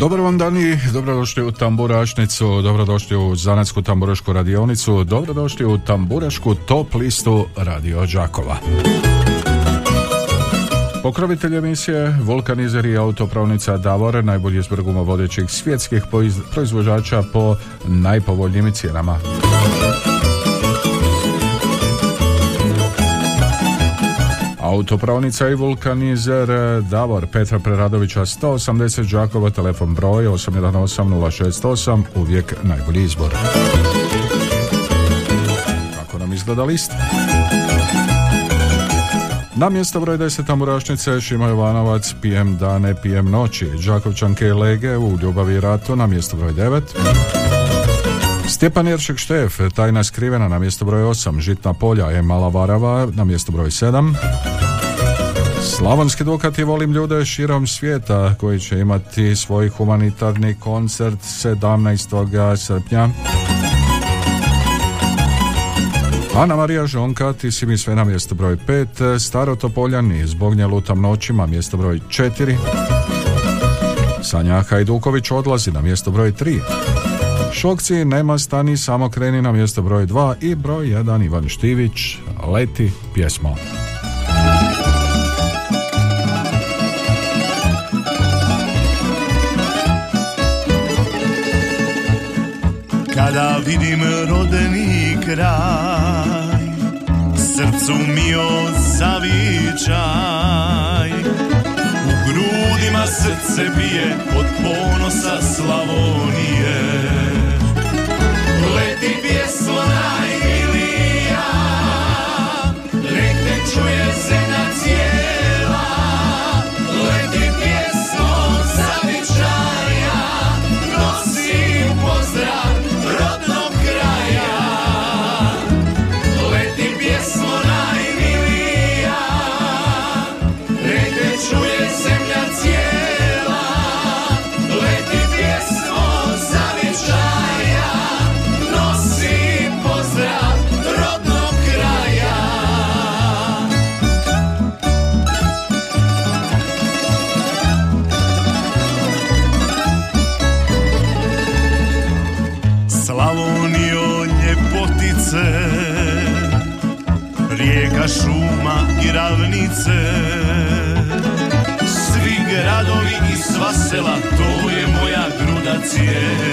Dobar vam dan i dobrodošli u Tamburašnicu, dobrodošli u Zanatsku tamburašku radionicu, dobrodošli u Tamburašku top listu Radio Đakova. Pokrovitelj emisije Vulkanizer i autopravnica Davor, najbolji izbor vodećih svjetskih proizvođača po najpovoljnijim cijenama. Autopravnica i vulkanizer Davor Petra Preradovića 180 Đakova, telefon broj 818068, uvijek najbolji izbor. Kako nam izgleda list? Na mjesto broj 10 Tamburašnice Šima Jovanovac, PM dane, PM noći, Đakovčanke i Lege u Ljubavi i ratu na mjesto broj 9. Stjepan Jeršek Štef, tajna skrivena na mjesto broj 8, Žitna polja je Mala Varava na mjesto broj 7. Slavonski Dukati volim ljude širom svijeta koji će imati svoj humanitarni koncert 17. srpnja. Ana Marija Žonka, ti si mi sve na mjesto broj 5, Staro Topoljani, zbog nje lutam noćima, mjesto broj 4. Sanja Hajduković odlazi na mjesto broj 3. Šokci nema stani, samo kreni na mjesto broj 2 i broj 1 Ivan Štivić, leti pjesmo. Kada vidim rodeni kraj Srcu mi zavičaj. U grudima srce bije Od ponosa Slavonije. Leti pjesmo cielo.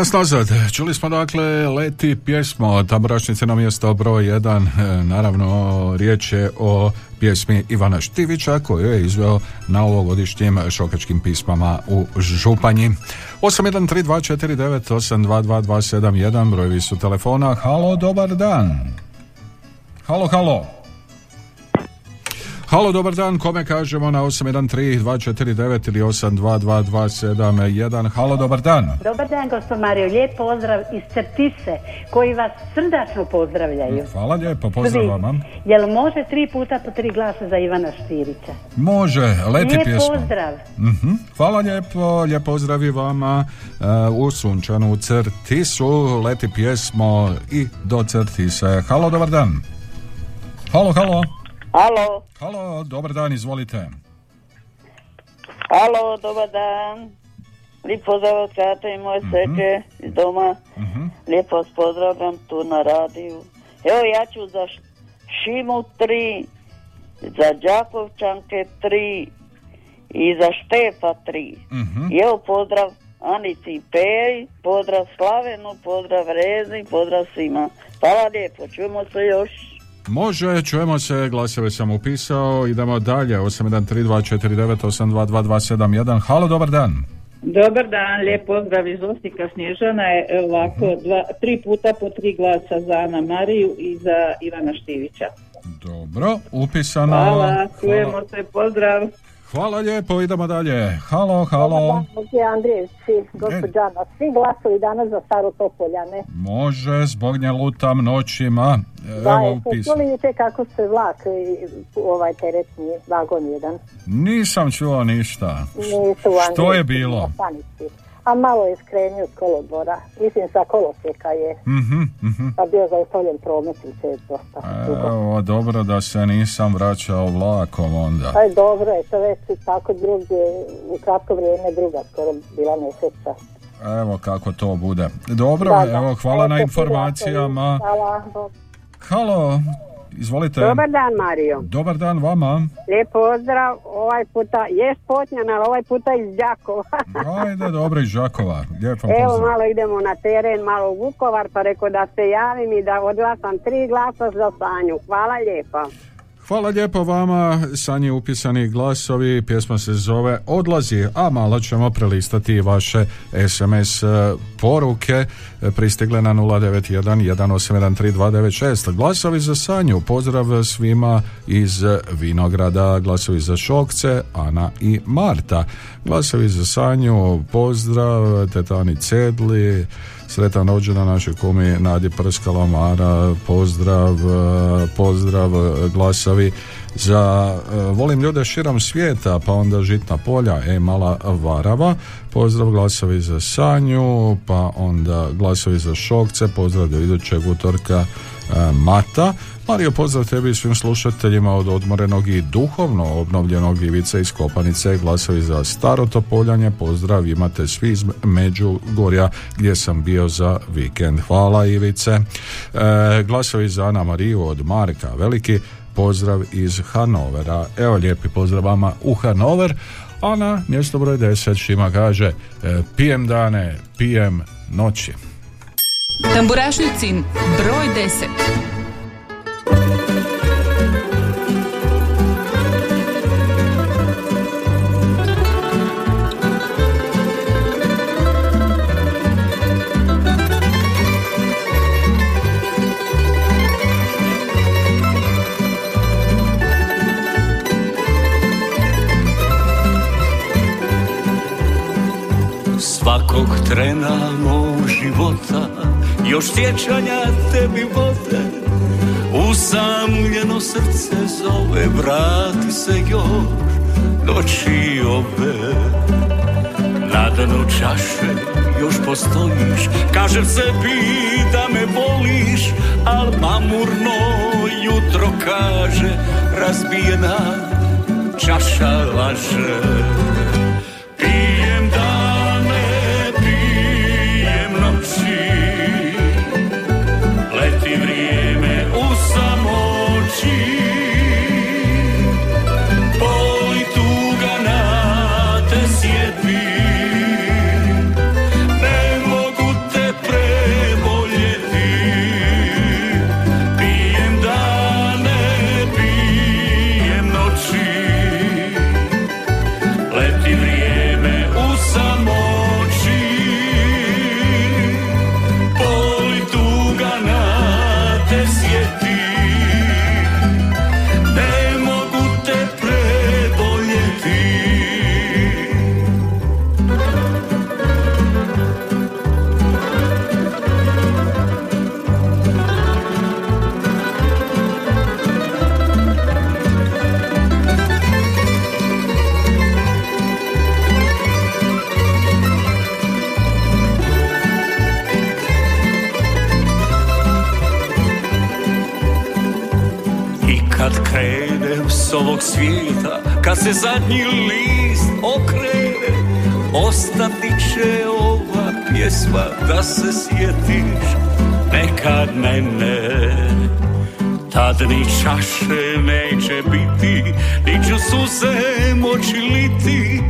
Nas nazad. Čuli smo dakle Leti pjesmo Tamburašnice na mjesto broj 1. E, naravno, riječ je o pjesmi Ivana Štivića koju je izveo na ovogodišnjim šokačkim pismama u Županji. 813249822271 brojevi su telefona. Halo, dobar dan. Halo, halo. Halo, dobar dan, kome kažemo na 813-249 ili 822-271. Halo, dobar dan. Dobar dan, gospod Mario. Lijep pozdrav iz Crtise, koji vas srdačno pozdravljaju. Hvala lijepo, pozdrav vama. Jel može tri puta po tri glasa za Ivana Štirića? Može, leti Lijep pjesma. pozdrav. Mhm. Hvala lijepo, lijep pozdrav i vama uh, u sunčanu Crtisu. Leti pjesmo i do Crtise. Halo, dobar dan. Halo, halo. Alo, Halo, dobar dan, izvolite. alo, dobar dan. Lijep pozdrav od Kate i moje sreće iz doma. Mhm. Lijepo vas pozdravljam tu na radiju. Evo ja ću za Šimu 3, za Đakovčanke 3 i za Štefa 3. Mhm. I evo pozdrav Anici i Peji, pozdrav Slavenu, pozdrav Rezi, pozdrav svima. Hvala lijepo, čujemo se još. Može, čujemo se, glasove sam upisao, idemo dalje, 813249822271. Halo, dobar dan. Dobar dan, lijep pozdrav iz Osijeka Snježana je ovako dva, tri puta po tri glasa za Ana Mariju i za Ivana Štivića. Dobro, upisano. Hvala, čujemo se, pozdrav. Hvala lijepo, idemo dalje. Halo, halo. Je Andrijevci, gospođana. Svi glasovi danas za Staro Topoljane. Može, zbog nje lutam noćima. Da, Evo jeste upis. čuli jučer kako se vlak, i ovaj teretni vagon jedan. Nisam čuo ništa. Nisu Što je bilo? stanici. A malo je skrenio s kolodvora. Mislim sa kolosijeka je. Mhm, mhm. Pa bio zaustavljen promet jučer dosta dugo. Evo, dobro da se nisam vraćao vlakom onda. Pa je dobro je, to već tako drugdje, u kratko vrijeme druga skoro bila nesreća. Evo kako to bude. Dobro, Da, da. evo, hvala na Eto, informacijama. Hvala. Halo, izvolite. Dobar dan Mario. Dobar dan vama. Lijep pozdrav. Ovaj puta je Spotnjan, ali ovaj puta iz Đakova. Ajde, dobro iz vam Evo pozdrav. malo idemo na teren, malo u Vukovar, pa rekao da se javim i da odglasam tri glasa za Sanju. Hvala lijepa. Hvala lijepo vama, sanji upisani glasovi, pjesma se zove Odlazi, a malo ćemo prelistati vaše SMS e, poruke. E, pristigle na 091 1813296. Glasovi za sanju, pozdrav svima iz Vinograda, glasovi za Šokce, Ana i Marta. Glasovi za sanju, pozdrav Tetani Cedli, Sretan rođendan našoj kumi Nadi Prskalamara, pozdrav, e, pozdrav e, glasovi za e, volim ljude širom svijeta, pa onda Žitna polja, e mala Varava, pozdrav glasovi za Sanju, pa onda glasovi za Šokce, pozdrav do idućeg utorka e, Mata. Mario, pozdrav tebi i svim slušateljima od odmorenog i duhovno obnovljenog Ivice iz Kopanice, glasovi za Staro Topoljanje, pozdrav imate svi iz Međugorja gdje sam bio za vikend. Hvala Ivice. E, glasovi za Ana Mariju od Marka Veliki, pozdrav iz Hanovera. Evo lijepi pozdrav vama u Hanover. A na mjesto broj 10 Šima kaže e, pijem dane, pijem noći. Tamburašnicin broj 10. trena mog života Još sjećanja tebi vode. Usamljeno srce zove Vrati se još noći ove. Na dnu čaše još postojiš Kažem sebi da me voliš Al mamurno jutro kaže Razbijena čaša laže ovog svijeta. Kad se zadnji list okrene Ostati će ova pjesma da se sjetiš. Nekad mene Tad ni čaše neće biti Ni ću suze moći liti.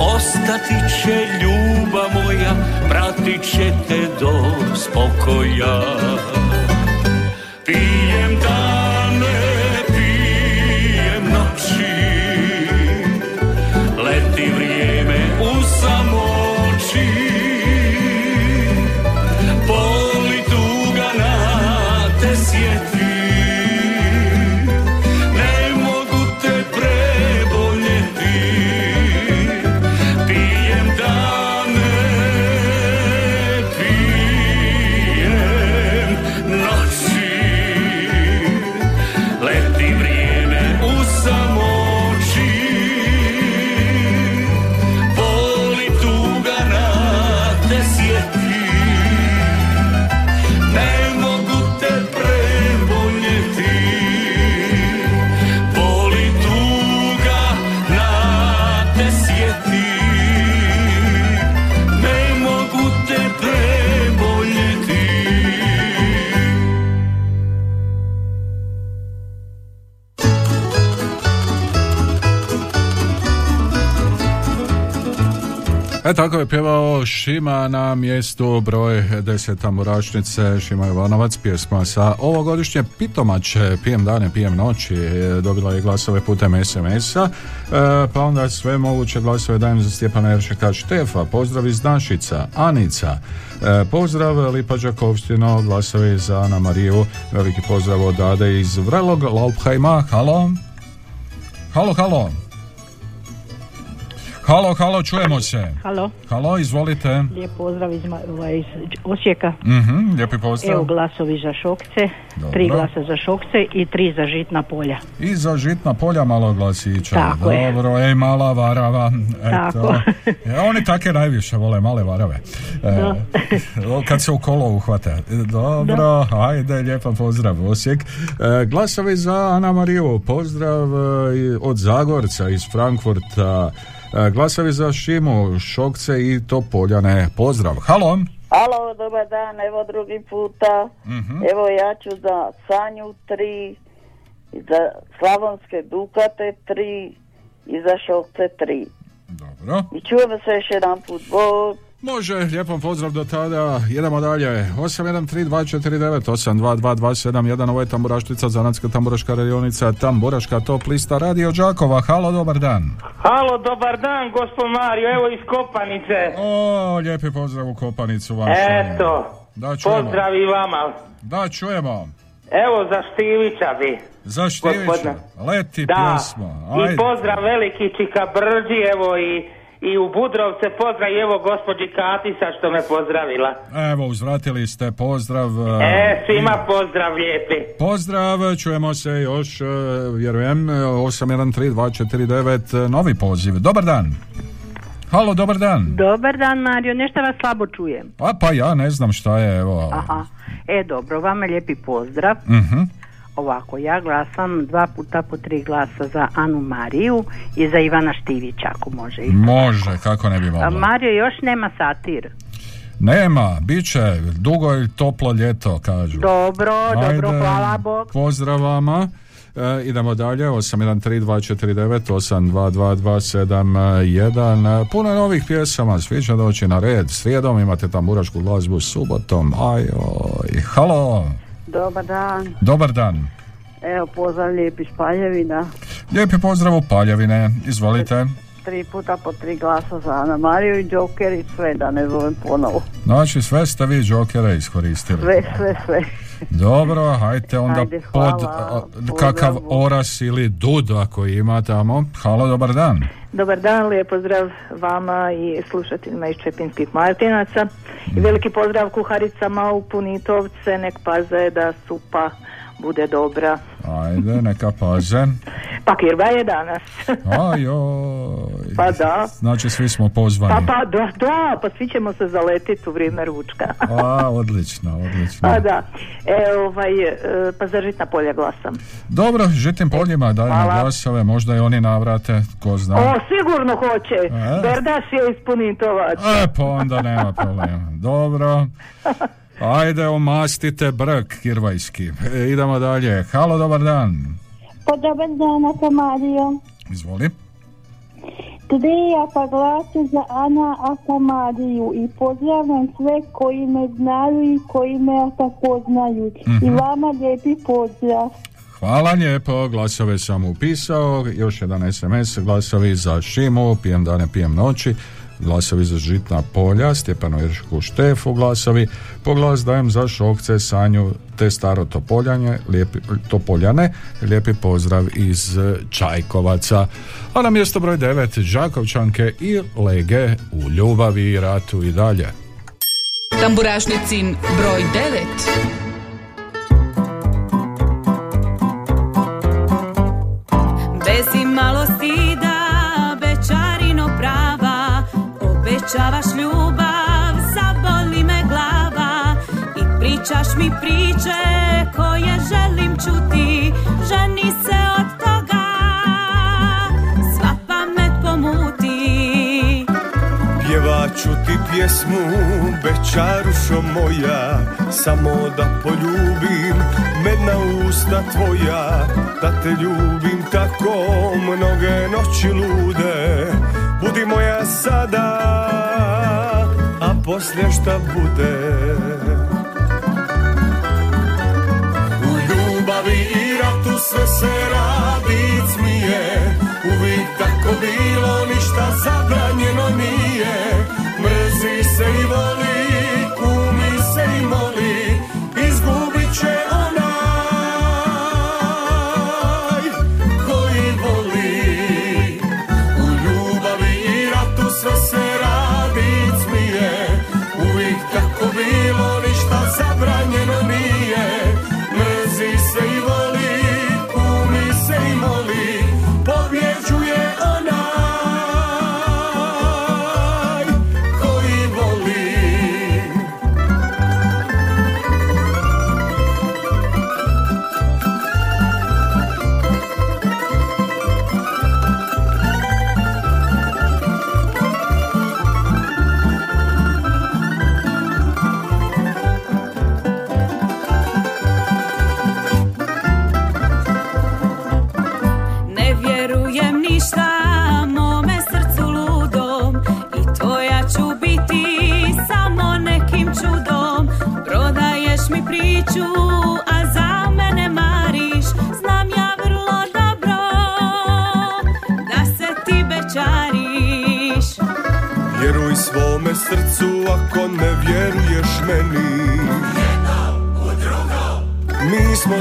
Ostati će ljubav moja Pratit će te do spokoja Šima na mjestu broj 10 tamburašnice Šima Jovanovac, pjesma sa ovogodišnje pitomače Pijem dane, pijem noći E, dobila je glasove putem SMS-a e, pa onda sve moguće glasove dajem za Stjepana Jeršeka Štefa, pozdrav iz Našica, Anica. E, pozdrav Lipa Đakovštino, glasovi za Ana Mariju veliki pozdrav od Ade iz Vrelog Laupheima, halo. Halo, halo Halo, halo, čujemo se. Halo, Halo, izvolite. lijep pozdrav iz, ovaj, iz Osijeka. Mhm, lijepi pozdrav. Evo glasovi za Šokce, Dobro. tri glasa za Šokce i tri za Žitna polja. I za žitna polja malo glasića. Tako je. Dobro, ej, mala varava. Eto. Tako. E, oni take najviše vole male varave. E, kad se u kolo uhvate. E, Dobro, ajde, lijepa pozdrav, Osijek. E, glasovi za Ana Mariju, pozdrav e, od Zagorca iz Frankfurta. E, glasovi za Šimu, Šokce i Topoljane. Pozdrav. Halo. Alo, dobar dan, evo drugi puta. Mhm. Evo ja ću za Sanju tri, i za Slavonske Dukate tri i za Šokce tri. Dobro. I čujemo se još jedan put. Bog. Može, lijepom pozdrav do tada. Idemo dalje. 813249822271 ovo je tamburaštica, zanatska tamburaška radionica, tamburaška top lista Radio Đakova. Halo, dobar dan. Halo, dobar dan, gospod Mario, evo iz Kopanice. O, lijepi pozdrav u Kopanicu vašu. Eto, Da, čujemo. pozdrav i vama. Da, čujemo. Evo za Štivića bi. Za Štivića. Leti Da, pjesma. i pozdrav veliki Čika Brđi, evo i, i u Budrovce pozdrav i evo gospođi Katisa što me pozdravila. Evo, uzvratili ste pozdrav. E, svima pozdrav lijepi. Pozdrav, čujemo se još, e, vjerujem, e, 813249, novi poziv. Dobar dan. Halo, dobar dan. Dobar dan Mario, nešto vas slabo čujem. Pa, pa ja ne znam šta je, evo. Aha, e dobro, vama lijepi pozdrav. Mhm. Ovako, ja glasam dva puta po tri glasa za Anu Mariju i za Ivana Štivića, ako može. Može, kako ne bi A moglo. Mario još nema satir. Nema, bit će dugo i toplo ljeto, kažu. Dobro, dobro, Ajde, hvala Bog. Pozdrav vama. E, idemo dalje, 813249822271. Puno je novih pjesama, svi će doći na red. Srijedom imate tamburašku glazbu, subotom, ajoj. Halo, Dobar dan, dobar dan. evo pozdrav lijep iz Paljevina, Lijepi pozdrav u Paljevine, izvolite. Tri puta po tri glasa za Ana Mariju i Joker i sve da ne zovem ponovo. Znači, sve ste vi džokere iskoristili. Sve, sve, sve. Dobro, hajte onda Ajde, hvala. pod a, kakav oras ili dud ako ima tamo. Halo, dobar dan. Dobar dan, lijep pozdrav vama i slušateljima iz Čepinskih Martinaca. I veliki pozdrav kuharicama u Punitovce, nek paze da supa bude dobra. Ajde, neka paze. Pa Kirba je danas. Ajoj. Pa da. Znači svi smo pozvani. Pa, pa da, da, pa svi ćemo se zaletiti u vrijeme ručka. A, odlično, odlično. Pa da. E, ovaj, e, pa za žitna polja glasam. Dobro, žitim poljima dajmo glasove, možda i oni navrate, ko zna. O, sigurno hoće. E? Berdaš je ispuni tovač. E, pa onda nema problema. Dobro. Ajde, omastite brk kirvajski. E, idemo dalje. Halo, dobar dan. Pa dobar dan, Akamario. Izvoli. Trija pa glase za Ana Akamariju i pozdravljam sve koji me znaju i koji me tako znaju. I Mhm. vama lijepi pozdrav. Hvala lijepo, glasove sam upisao, još jedan SMS, glasovi za Šimu, pijem dane, pijem noći, glasovi za Žitna polja, Stjepano Jeršku Štefu, glasovi, po glas dajem za Šokce, Sanju, te staro Topoljanje, lijepi, Topoljane, lijepi pozdrav iz eh, Čajkovaca. A na mjesto broj 9, Žakovčanke i Lege u ljubavi i ratu i dalje. Tamburašnicin broj 9. Bez imalo stida, bečarino Obećavaš ljubav, zaboli me glava I pričaš mi priče koje želim čuti. Ženi se od toga, sva pamet pomuti. Pjevaću ti pjesmu, bečarušo moja Samo da poljubim, medna usta tvoja Da te ljubim tako, mnoge noći lude Budi moja sada, a poslije šta bude. U ljubavi i ratu sve se radi smije. Uvijek tako bilo, ništa zabranjeno nije. Mrzi se i voli,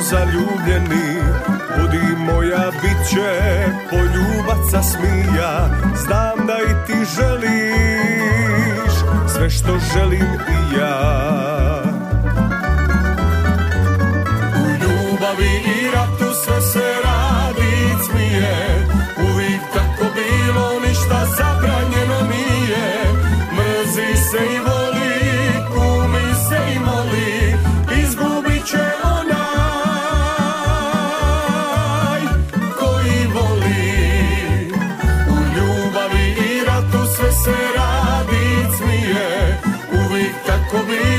zaljubljeni. Budi moja bit će poljubaca smija. Znam da i ti želiš Sve što želim i ja. U ljubavi Uvijek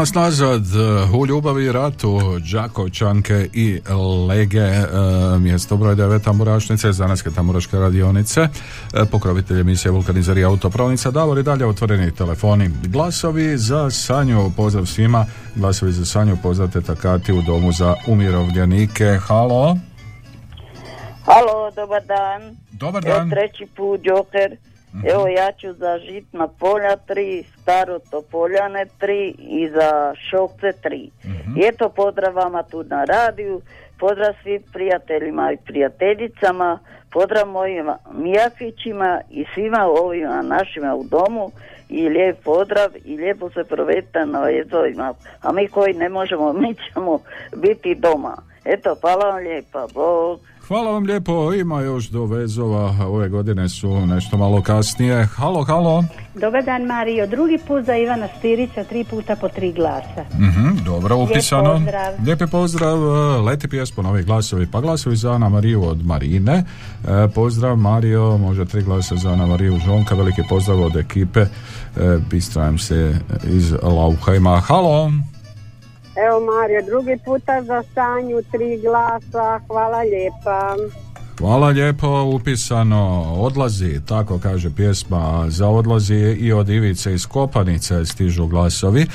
nas nazad uh, u ljubavi i ratu Đakovčanke i Lege uh, mjesto broj 9 tamburašnice Zanetske tamburaške radionice uh, pokrovitelj emisije Vulkanizari autopravnica Davor i dalje otvoreni telefoni glasovi za Sanju pozdrav svima glasovi za Sanju pozdrav teta Kati u domu za umirovljenike halo Halo, dobar dan. Dobar Evo dan. treći put, Joker. Evo ja ću za Žitna polja tri, Staro Topoljane tri i za Šokce tri. I eto pozdrav vama tu na radiju, pozdrav svim prijateljima i prijateljicama, pozdrav mojim Mijakićima i svima ovima našima u domu i lijep pozdrav i lijepo se provedite na vezovima. A mi koji ne možemo, mi ćemo biti doma. Eto, hvala vam lijepa, Bog. Hvala vam lijepo, ima još do vezova, ove godine su nešto malo kasnije. Halo, halo. Dobar dan Mario, drugi put za Ivana Stirića, tri puta po tri glasa. Mhm, dobro, Lijep upisano. pozdrav. Lijepi pozdrav, e, leti pjesmo, novi glasovi, pa glasovi za Ana Mariju od Marine. E, pozdrav Mario, može tri glasa za Ana Mariju Žonka, veliki pozdrav od ekipe. E, Bistrajem se iz Lauhajma. Halo. Evo Mario, drugi puta za Sanju, tri glasa, hvala lijepa. Hvala lijepo, upisano odlazi, tako kaže pjesma za odlazi i od Ivice iz Kopanice stižu glasovi. E,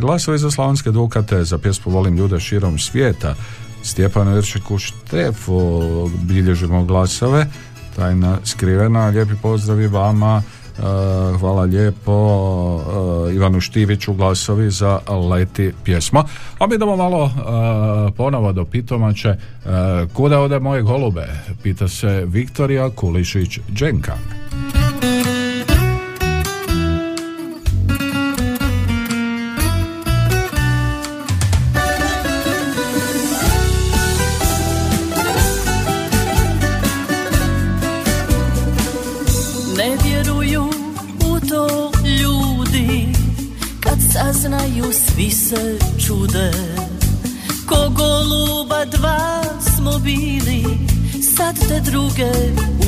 glasovi za Slavonske Dukate, za pjesmu Volim ljude širom svijeta. Stjepanu Iršiku Štefu bilježimo glasove. Tajna skrivena, lijepi pozdrav i vama. E, hvala lijepo e, Ivanu Štiviću glasovi za leti pjesma. A mi idemo malo e, ponovo do Pitomače. Kuda ode moje golube? Pita se Viktorija Kulišić Dženka. Saznaju svi se čude. Ko goluba dva smo bili Sad te druge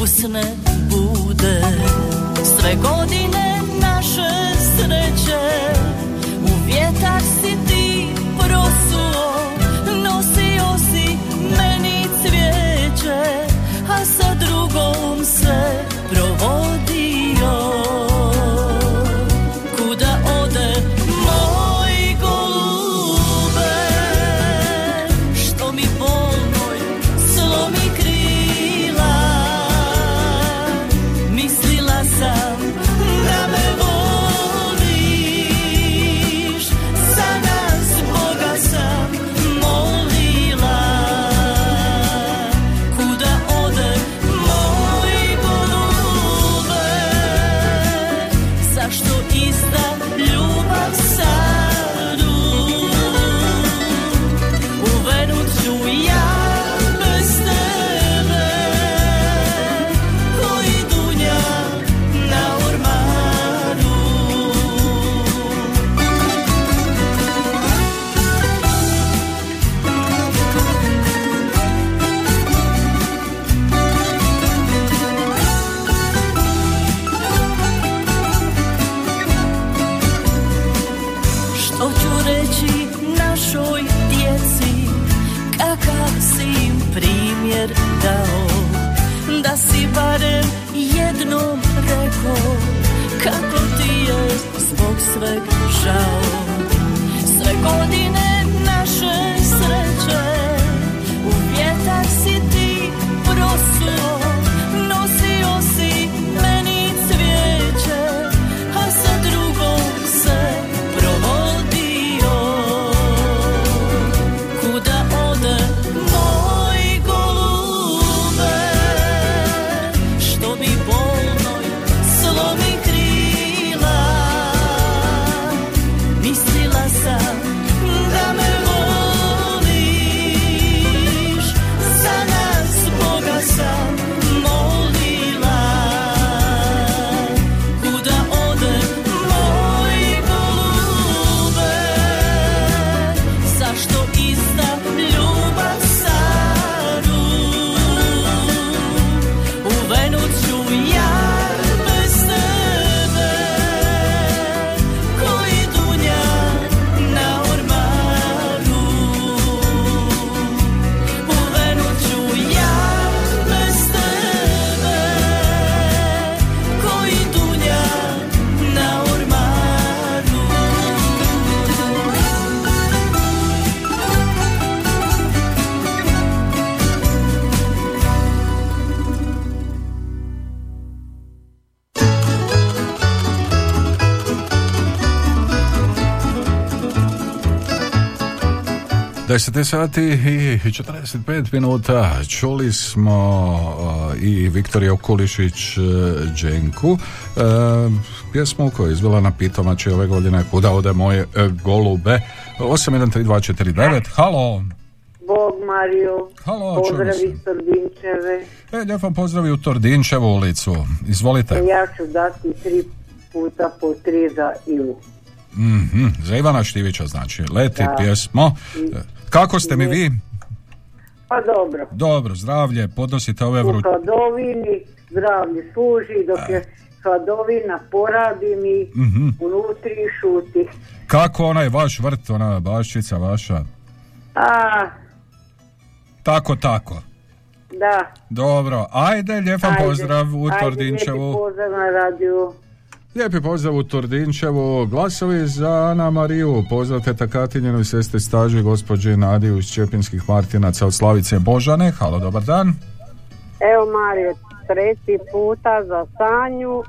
usne bude. Sve godine naše sreće U vjetar 10 sati i 45 minuta. Čuli smo uh, i Viktorija Okulišić uh, Đenku uh, pjesmu koja je izvela na pitomači ove godine Kuda ode moje uh, golube? 813249 Halo. Bog Mariju, Halo, iz Tordinčeve. E, pozdrav i u Tordinčevu ulicu. Izvolite. Ja ću dati tri puta po tri za Ivu. Mhm, Za Ivana Štivića znači Leti Da. pjesmo Kako ste mi vi? Pa dobro, Dobro, zdravlje, podnosite ove u vruće hladovini zdravlje služi, dok je hladovina poradi mi, Mhm. unutri šuti. Kako onaj vaš vrt, ona baščica vaša? A, Tako, tako. da. Dobro, ajde, lijep vam Ajde, pozdrav u ajde, Tordinčevu. lijepi pozdrav na radiju. Lijepi pozdrav u Tordinčevu. Glasovi za Ana Mariju. Pozdravte Takatinjenoj sestri staži gospođe Nadiju iz Čepinskih Martinaca od Slavice Božane. Halo, dobar dan. Evo Mario, treći puta za Sanju,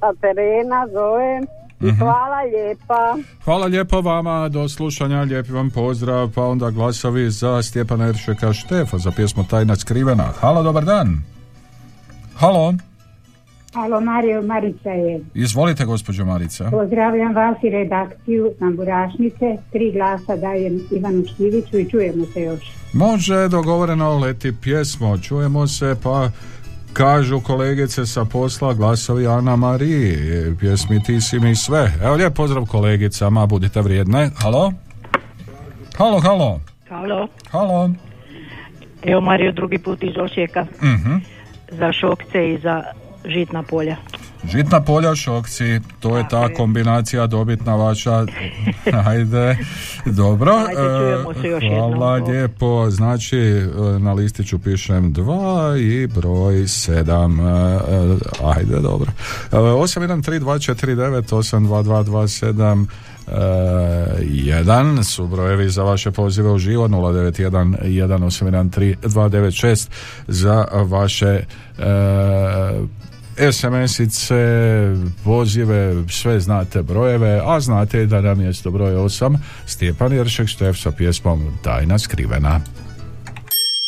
sa terena zovem i Mhm. hvala lijepa. Hvala lijepo vama, do slušanja, lijepi vam pozdrav, pa onda glasovi za Stjepana Eršeka Štefa za pjesmu Tajna skrivena. Halo, dobar dan. Halo, Alo Mario, Marica je. izvolite gospođo Marica. Pozdravljam vas i redakciju Tamburašnice. Tri glasa dajem Ivanu Štiviću i čujemo se još. Može, dogovoreno, leti pjesmo, čujemo se, pa kažu kolegice sa posla glasovi Ana Mariji, pjesmi ti si mi sve. Evo lijep pozdrav kolegicama, budite vrijedne. Halo? Halo, halo. Halo, Halo. evo Mario drugi put iz Osijeka Mhm. za šokce i za žitna polja. Žitna polja šokci, to je ta kombinacija dobitna vaša. Ajde, dobro. Ajde, se još E, Hvala jednom. lijepo. Znači, e, na listiću pišem dva i broj sedam. E, Ajde, dobro. E, 813249 82227 1 su brojevi za vaše pozive u živo 091 1813 296 za vaše SMS-ice, pozive, sve znate brojeve, a znate da na mjesto broj 8 Stjepan Jeršek Štef sa pjesmom Tajna skrivena.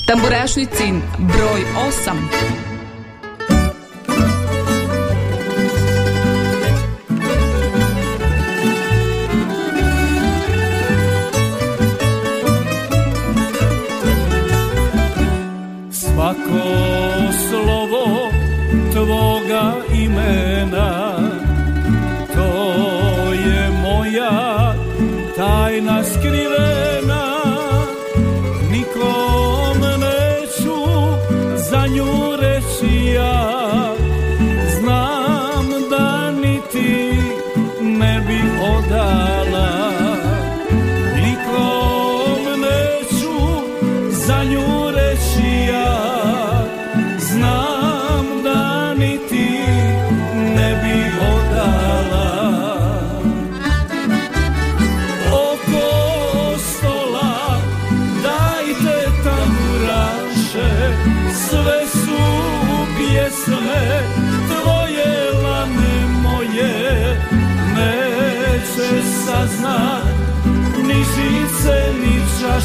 Tamburašnicin broj 8.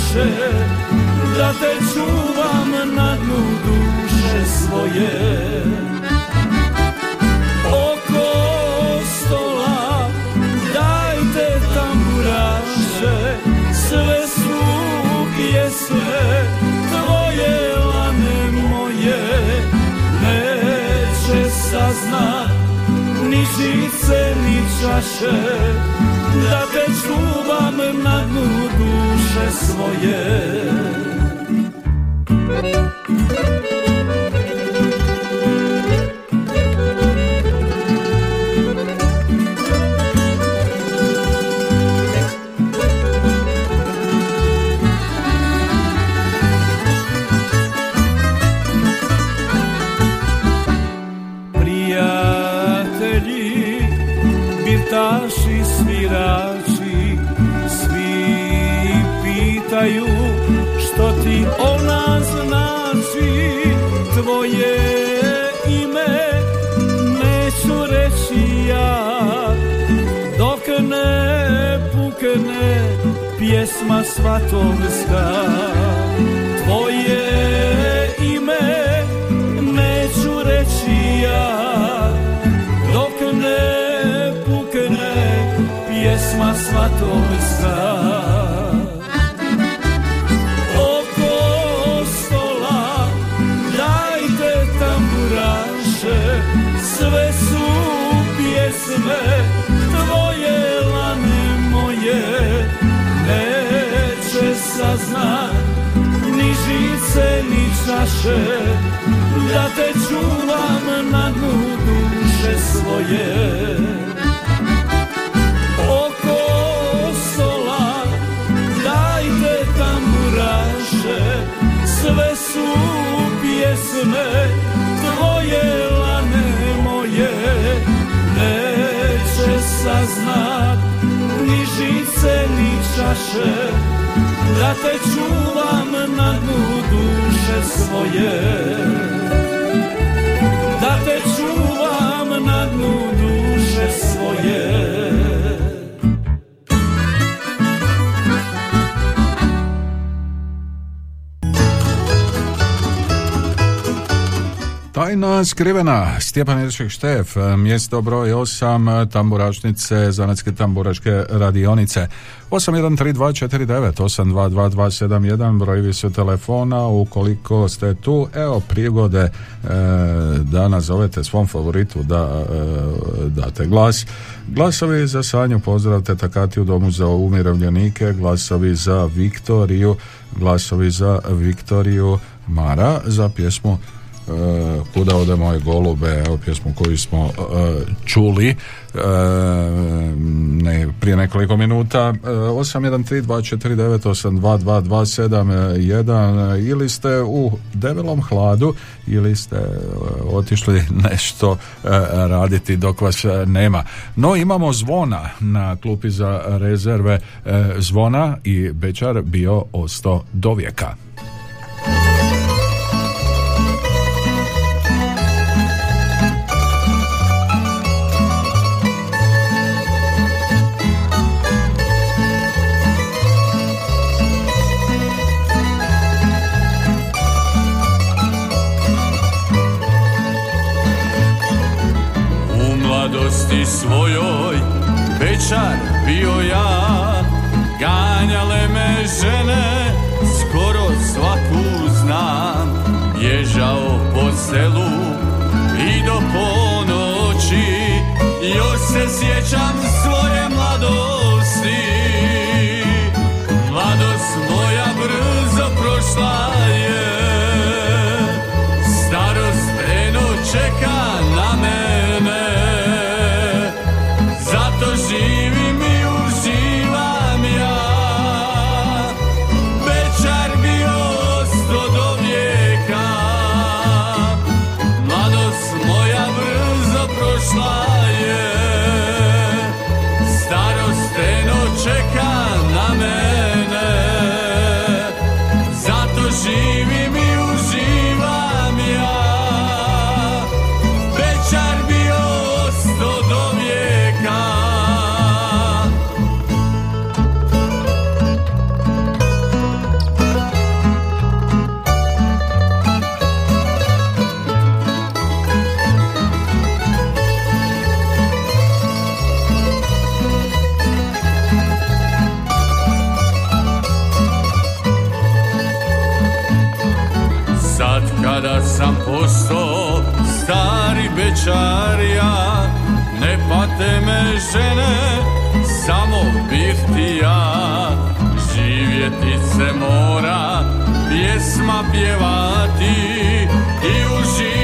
čaše Da te čuvam na dnu duše svoje. Oko stola dajte tamburaše Sve su pjesme tvoje lane moje. Neće saznat ni žice ni čaše Da te čuvam na dnu duše svoje reći ja Dok ne pukne pjesma svatovska. Tvoje ime neću reći ja. Dok ne pukne pjesma svatovska ni čaše Da te čuvam na dnu duše svoje. Oko stola dajte tamburaše Sve su pjesme tvoje lane moje. Neće saznat ni žice ni čaše Da te čuvam na dnu duše svoje. Da te čuvam na dnu duše svoje Tajna skrivena, Stjepan Iršek Štef, mjesto broj 8, tamburačnice, zanatske tamburaške radionice. 813249, 822271, brojevi su telefona, ukoliko ste tu, evo prigode e, da nazovete svom favoritu da e, date glas. Glasovi za Sanju, pozdrav te takati u domu za umirovljenike, glasovi za Viktoriju, glasovi za Viktoriju Mara, za pjesmu E, Kuda ode moje golube, evo pjesmu koju smo e, čuli e, ne, prije nekoliko minuta e, 813249822271 ili ste u debelom hladu ili ste otišli nešto raditi dok vas nema. No imamo zvona na klupi za rezerve zvona i Bečar bio osto do vijeka. Mladosti svojoj Bečar bio ja. Ganjale me žene Skoro svaku znam. Bježao po selu I do ponoći Još se sjećam svoje mladosti bečarija Ne pate me žene, samo bih ti ja. Živjeti se mora, pjesma pjevati I uživat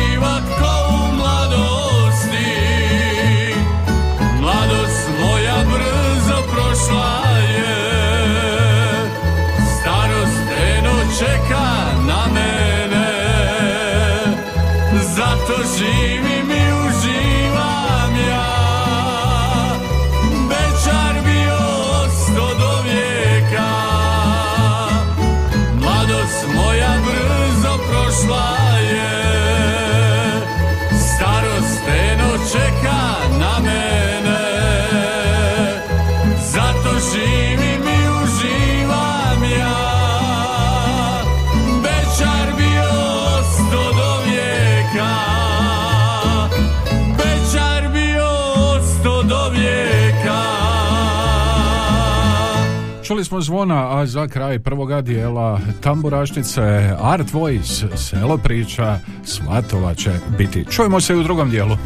Čuli smo zvona, a za kraj prvoga dijela tamburašnice Art Voice, selo priča, svatova će biti. Čujemo se u drugom dijelu.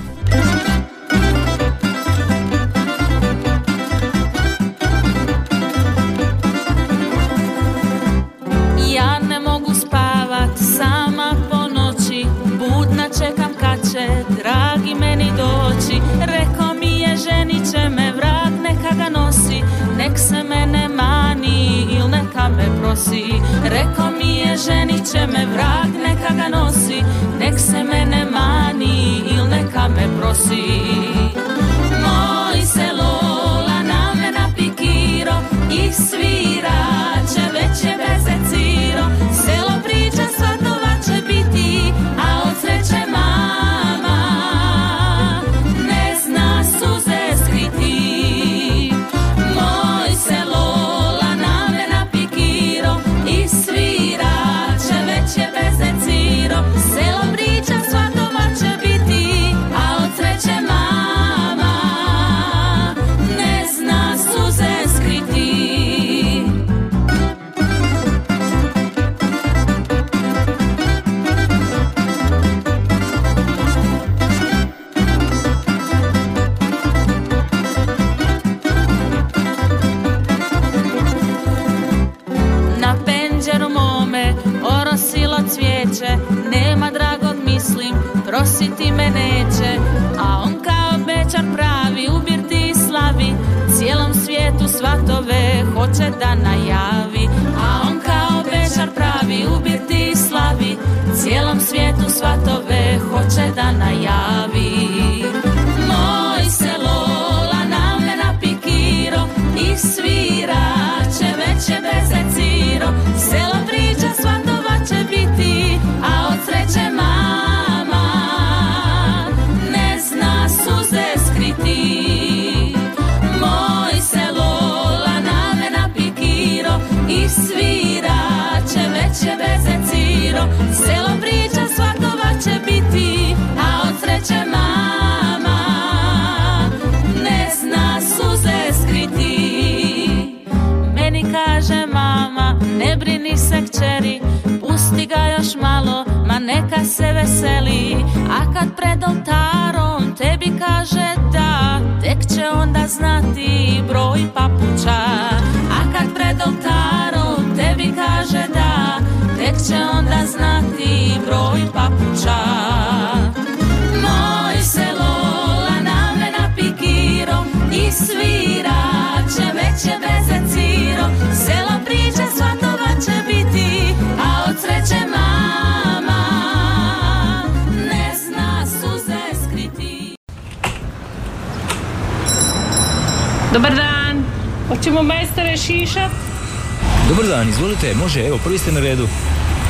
Šišat? Dobar dan, izvolite, može, evo, prvi ste na redu.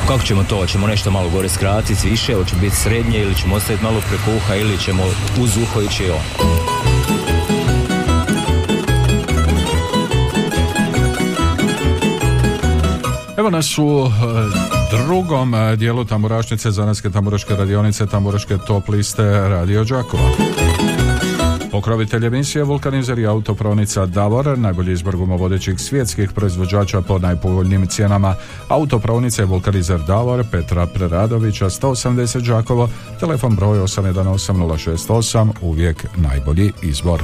Kako ćemo to? Hoćemo nešto malo gore skratiti, više, hoće biti srednje ili ćemo ostaviti malo preko uha ili ćemo uz uho ići on. Evo nas u e, drugom e, dijelu tamburašnice Zanetske tamburaške radionice tamburaške top liste Radio Đakova. Pokrovitelj emisije Vulkanizer i autopravnica Davor, najbolji izbor gumovodećih svjetskih proizvođača po najpovoljnijim cijenama. Autopravnica je Vulkanizer Davor, Petra Preradovića, 180 Đakovo, telefon broj 818068, uvijek najbolji izbor.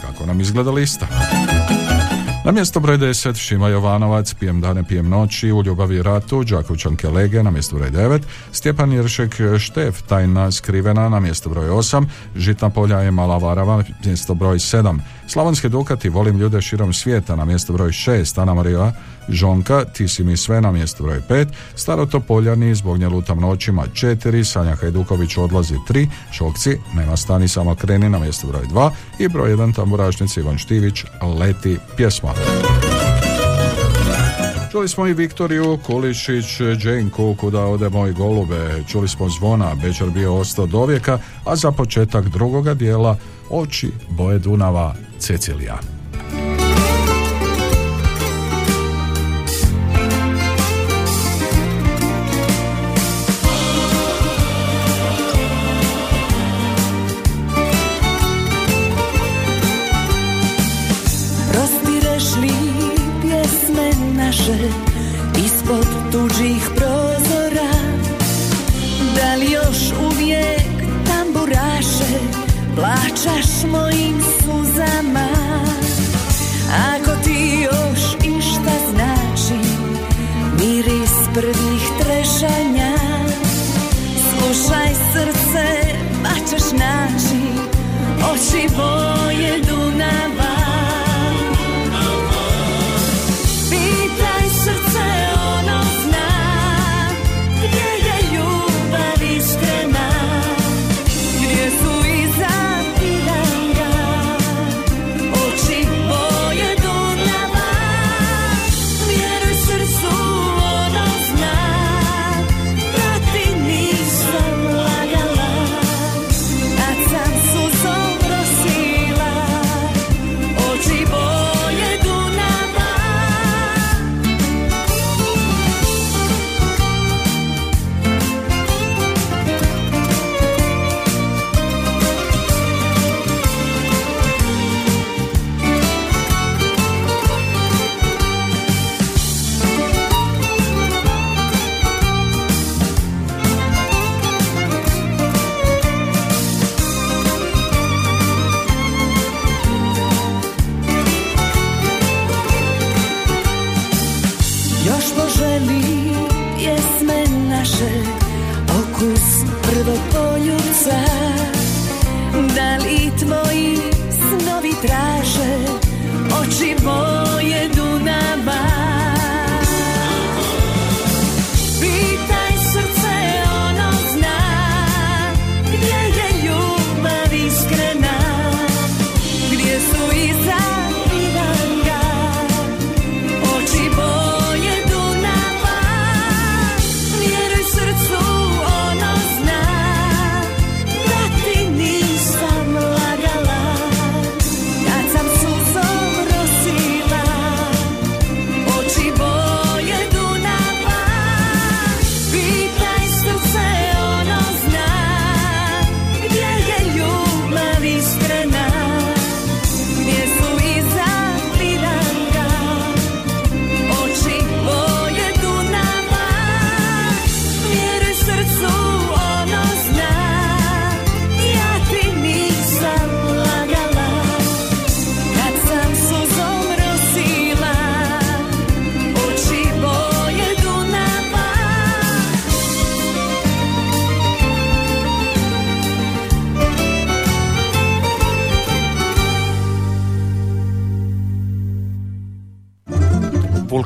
Kako nam izgleda lista? Na mjesto broj 10 Šima Jovanovac, pijem dane, pijem noći, u ljubavi i ratu, Đakovčanke Lege na mjestu broj 9, Stjepan Jeršek Štef, tajna skrivena na mjesto broj 8, Žitna polja je Mala Varava, mjesto broj 7, Slavonske Dukati, volim ljude širom svijeta na mjesto broj 6, Ana Marija Žonka, mi sve na mjesto broj 5, Staro Topoljani, zbog nje lutam noćima 4, Sanja Hajduković odlazi 3, Šokci, nema stani samo kreni na mjesto broj 2 i broj 1 tamburašnici Ivan Štivić, leti pjesma. Čuli smo i Viktoriju Kulišić, Dženku, kuda ode moj golube. Čuli smo zvona, Bečar bio ostao do vijeka, a za početak drugoga dijela oči boje Dunava Cecilija.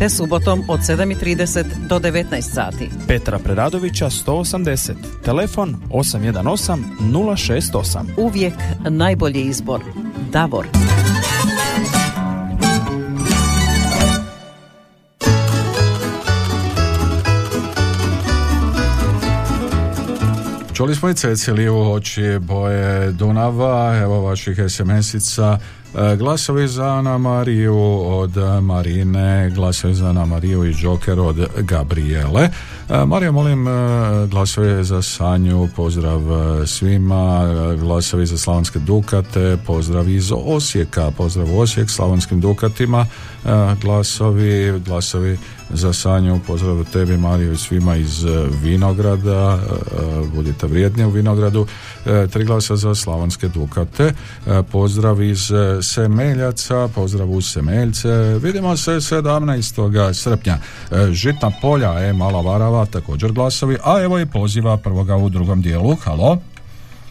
te subotom od 7.30 do 19 sati. Petra Preradovića 180. Telefon 818 068. Uvijek najbolji izbor. Davor. Čuli smo i Ceciliju oči boje Dunava, evo vaših SMS-ica. E, Glasovi za Ana Mariju od Marine, glasovi za Ana Mariju i Joker od Gabriele. E, Marija, molim e, glasovi za Sanju, pozdrav e, svima, glasovi za Slavonske Dukate, pozdrav iz Osijeka, pozdrav Osijek, Slavonskim Dukatima, glasovi, glasovi za Sanju, pozdrav tebi Mariju i svima iz Vinograda, budite vrijedni u Vinogradu, tri glasa za Slavonske Dukate, pozdrav iz Semeljaca, pozdrav u Semeljce, vidimo se 17. srpnja. Žitna polja, e, Mala Varava, također glasovi, a evo i poziva prvoga u drugom dijelu, halo?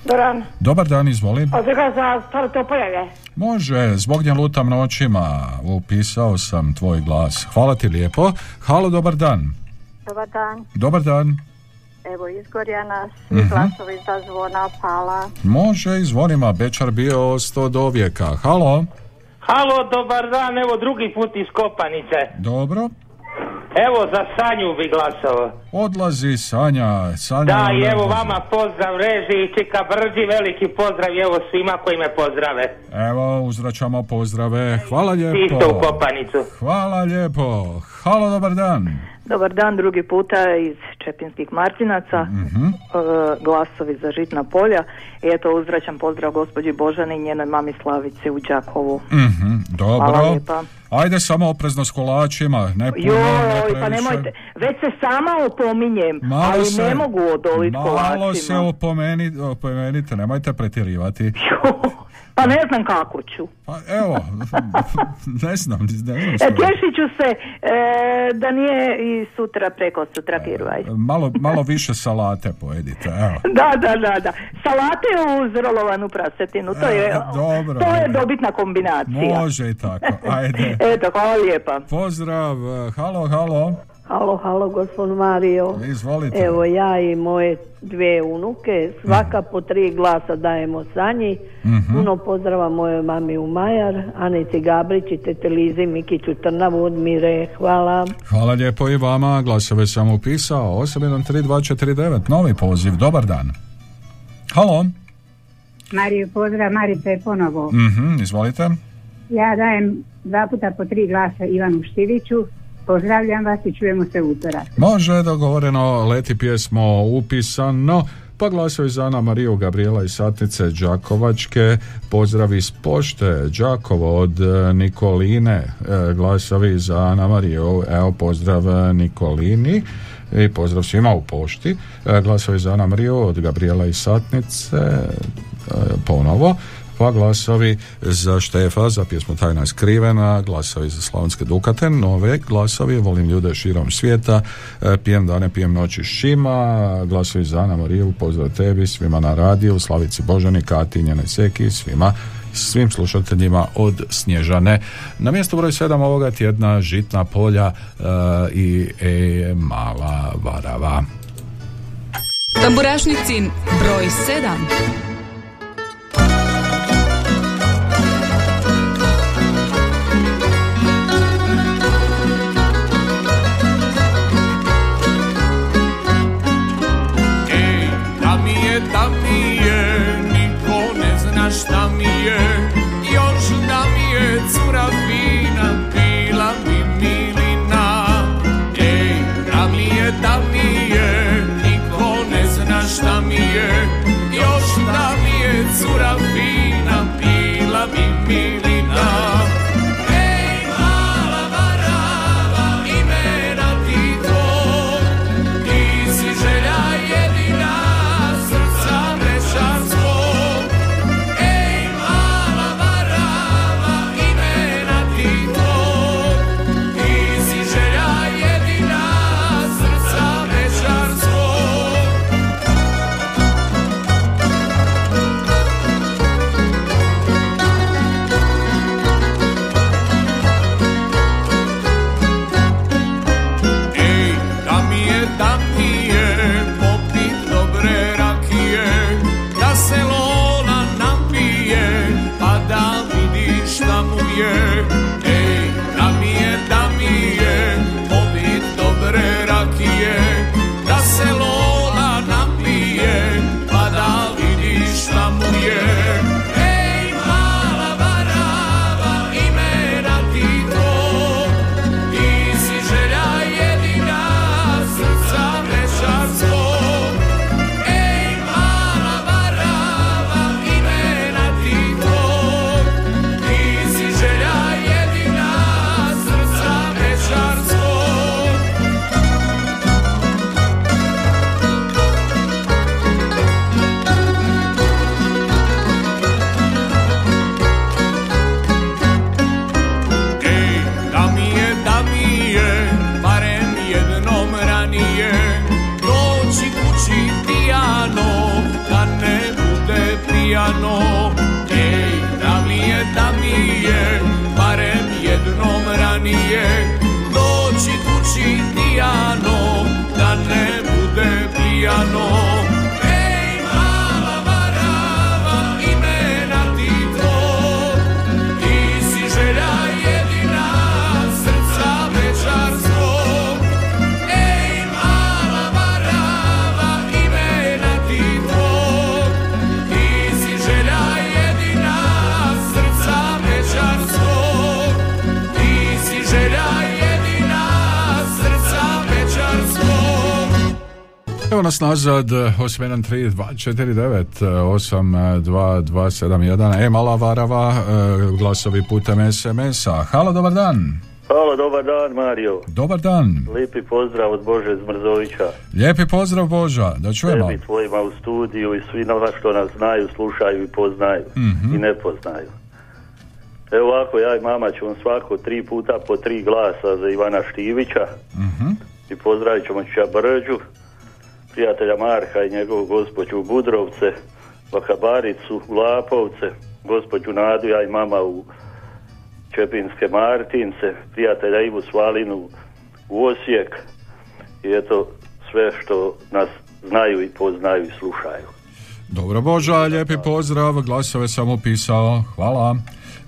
Doran, Dobar dan, izvolim. odrga za staro Topoljeve. Može, zbog nje lutam noćima, upisao sam tvoj glas. Hvala ti lijepo. Halo, dobar dan. Dobar dan, Dobar dan. evo izgorjana, svi Mhm. glasovi za zvona pala. Može, izvonima, Bečar bio sto do vijeka. Halo, Halo, dobar dan, evo drugi put iz Kopanice. dobro. Evo, za Sanju bi glasao. Odlazi Sanja. Sanja Da, i evo vama pozdrav reži i Čika Brđi, veliki pozdrav i evo svima koji me pozdrave. Evo, uzvraćamo pozdrave. Hvala lijepo. Isto u Kopanicu. Hvala lijepo. Halo, dobar dan. Dobar dan, drugi puta iz Čepinskih Martinaca, Mhm. e, glasovi za žitna polja. I eto, uzvraćam pozdrav gospođi Božani i njenoj mami Slavici u Đakovu. Hvala dobro. lijepa. Ajde samo oprezno s kolačima. Ne puno, ne Joj, previše. pa nemojte, već se sama opominjem, Malo ali se- ne mogu odoliti Malo se kolačima. opomeni, opomenite, nemojte pretjerivati. Pa ne znam kako ću. Pa evo, ne znam, ne znam. E, stvarno. tješit ću se e, da nije i sutra preko sutra kirvaj. Malo, malo više salate pojedite, evo. Da, da, da, da. Salate uz rolovanu prasetinu, to je, E, dobro. to je dobitna kombinacija. Može i tako, ajde. Eto, hvala lijepa. Pozdrav, halo, halo. Halo, halo, gospod Mario. Izvolite. Evo ja i moje dvije unuke, svaka po tri glasa dajemo Sanji. Mhm. Puno pozdrava mojoj mami u Majar, Anici Gabrić i tete Lizi Mikiću Trnavu od Mire. Hvala. Hvala lijepo i vama, glasove sam upisao, 813249, novi poziv, dobar dan. Halo, Mariju, pozdrav, Marica je ponovo. mhm, izvolite. Ja dajem dva puta po tri glasa Ivanu Štiviću. Pozdravljam vas i čujemo se utorak. Može, dogovoreno, leti pjesmo upisano, pa glasovi za Ana Mariju Gabriela iz Satnice Đakovačke, pozdrav iz pošte Đakovo od e, Nikoline, e, glasovi za Ana Mariju, evo pozdrav e, Nikolini. I pozdrav svima u pošti, glasovi za Ana Mariju od Gabriela iz Satnice, ponovo, pa glasovi za Štefa, za pjesmu Tajna skrivena, glasovi za Slavonske Dukate, nove glasovi, volim ljude širom svijeta, e, pijem dane, pijem noći šima, glasovi za Ana Mariju, pozdrav tebi, svima na radiju, Slavici Božani, Kati, njene Seki, svima svim slušateljima od Snježane. Na mjestu broj 7 ovoga tjedna Žitna polja e, i e, Mala Varava. Tamburašnicin broj 7. nas nazad 813249 E mala varava e, glasovi putem SMS-a Halo, dobar dan Halo, dobar dan Mario. Dobar dan Lijepi pozdrav od Bože Zmrzovića. Lijepi pozdrav Boža, da čujemo Tebi tvojima u studiju i svi na što nas znaju, slušaju i poznaju Mhm. i ne poznaju. Evo ovako, ja i mama vam svako tri puta po tri glasa za Ivana Štivića Mhm. i pozdravit ćemo Ča Brđu, prijatelja Marka i njegovu gospođu u Budrovce, Vakabaricu u Lapovce, gospođu Nadu, ja i mama u Čepinske Martince, prijatelja Ivu Svalinu u Osijek. I eto sve što nas znaju i poznaju i slušaju. Dobro Boža, lijepi pozdrav, glasove sam upisao, hvala.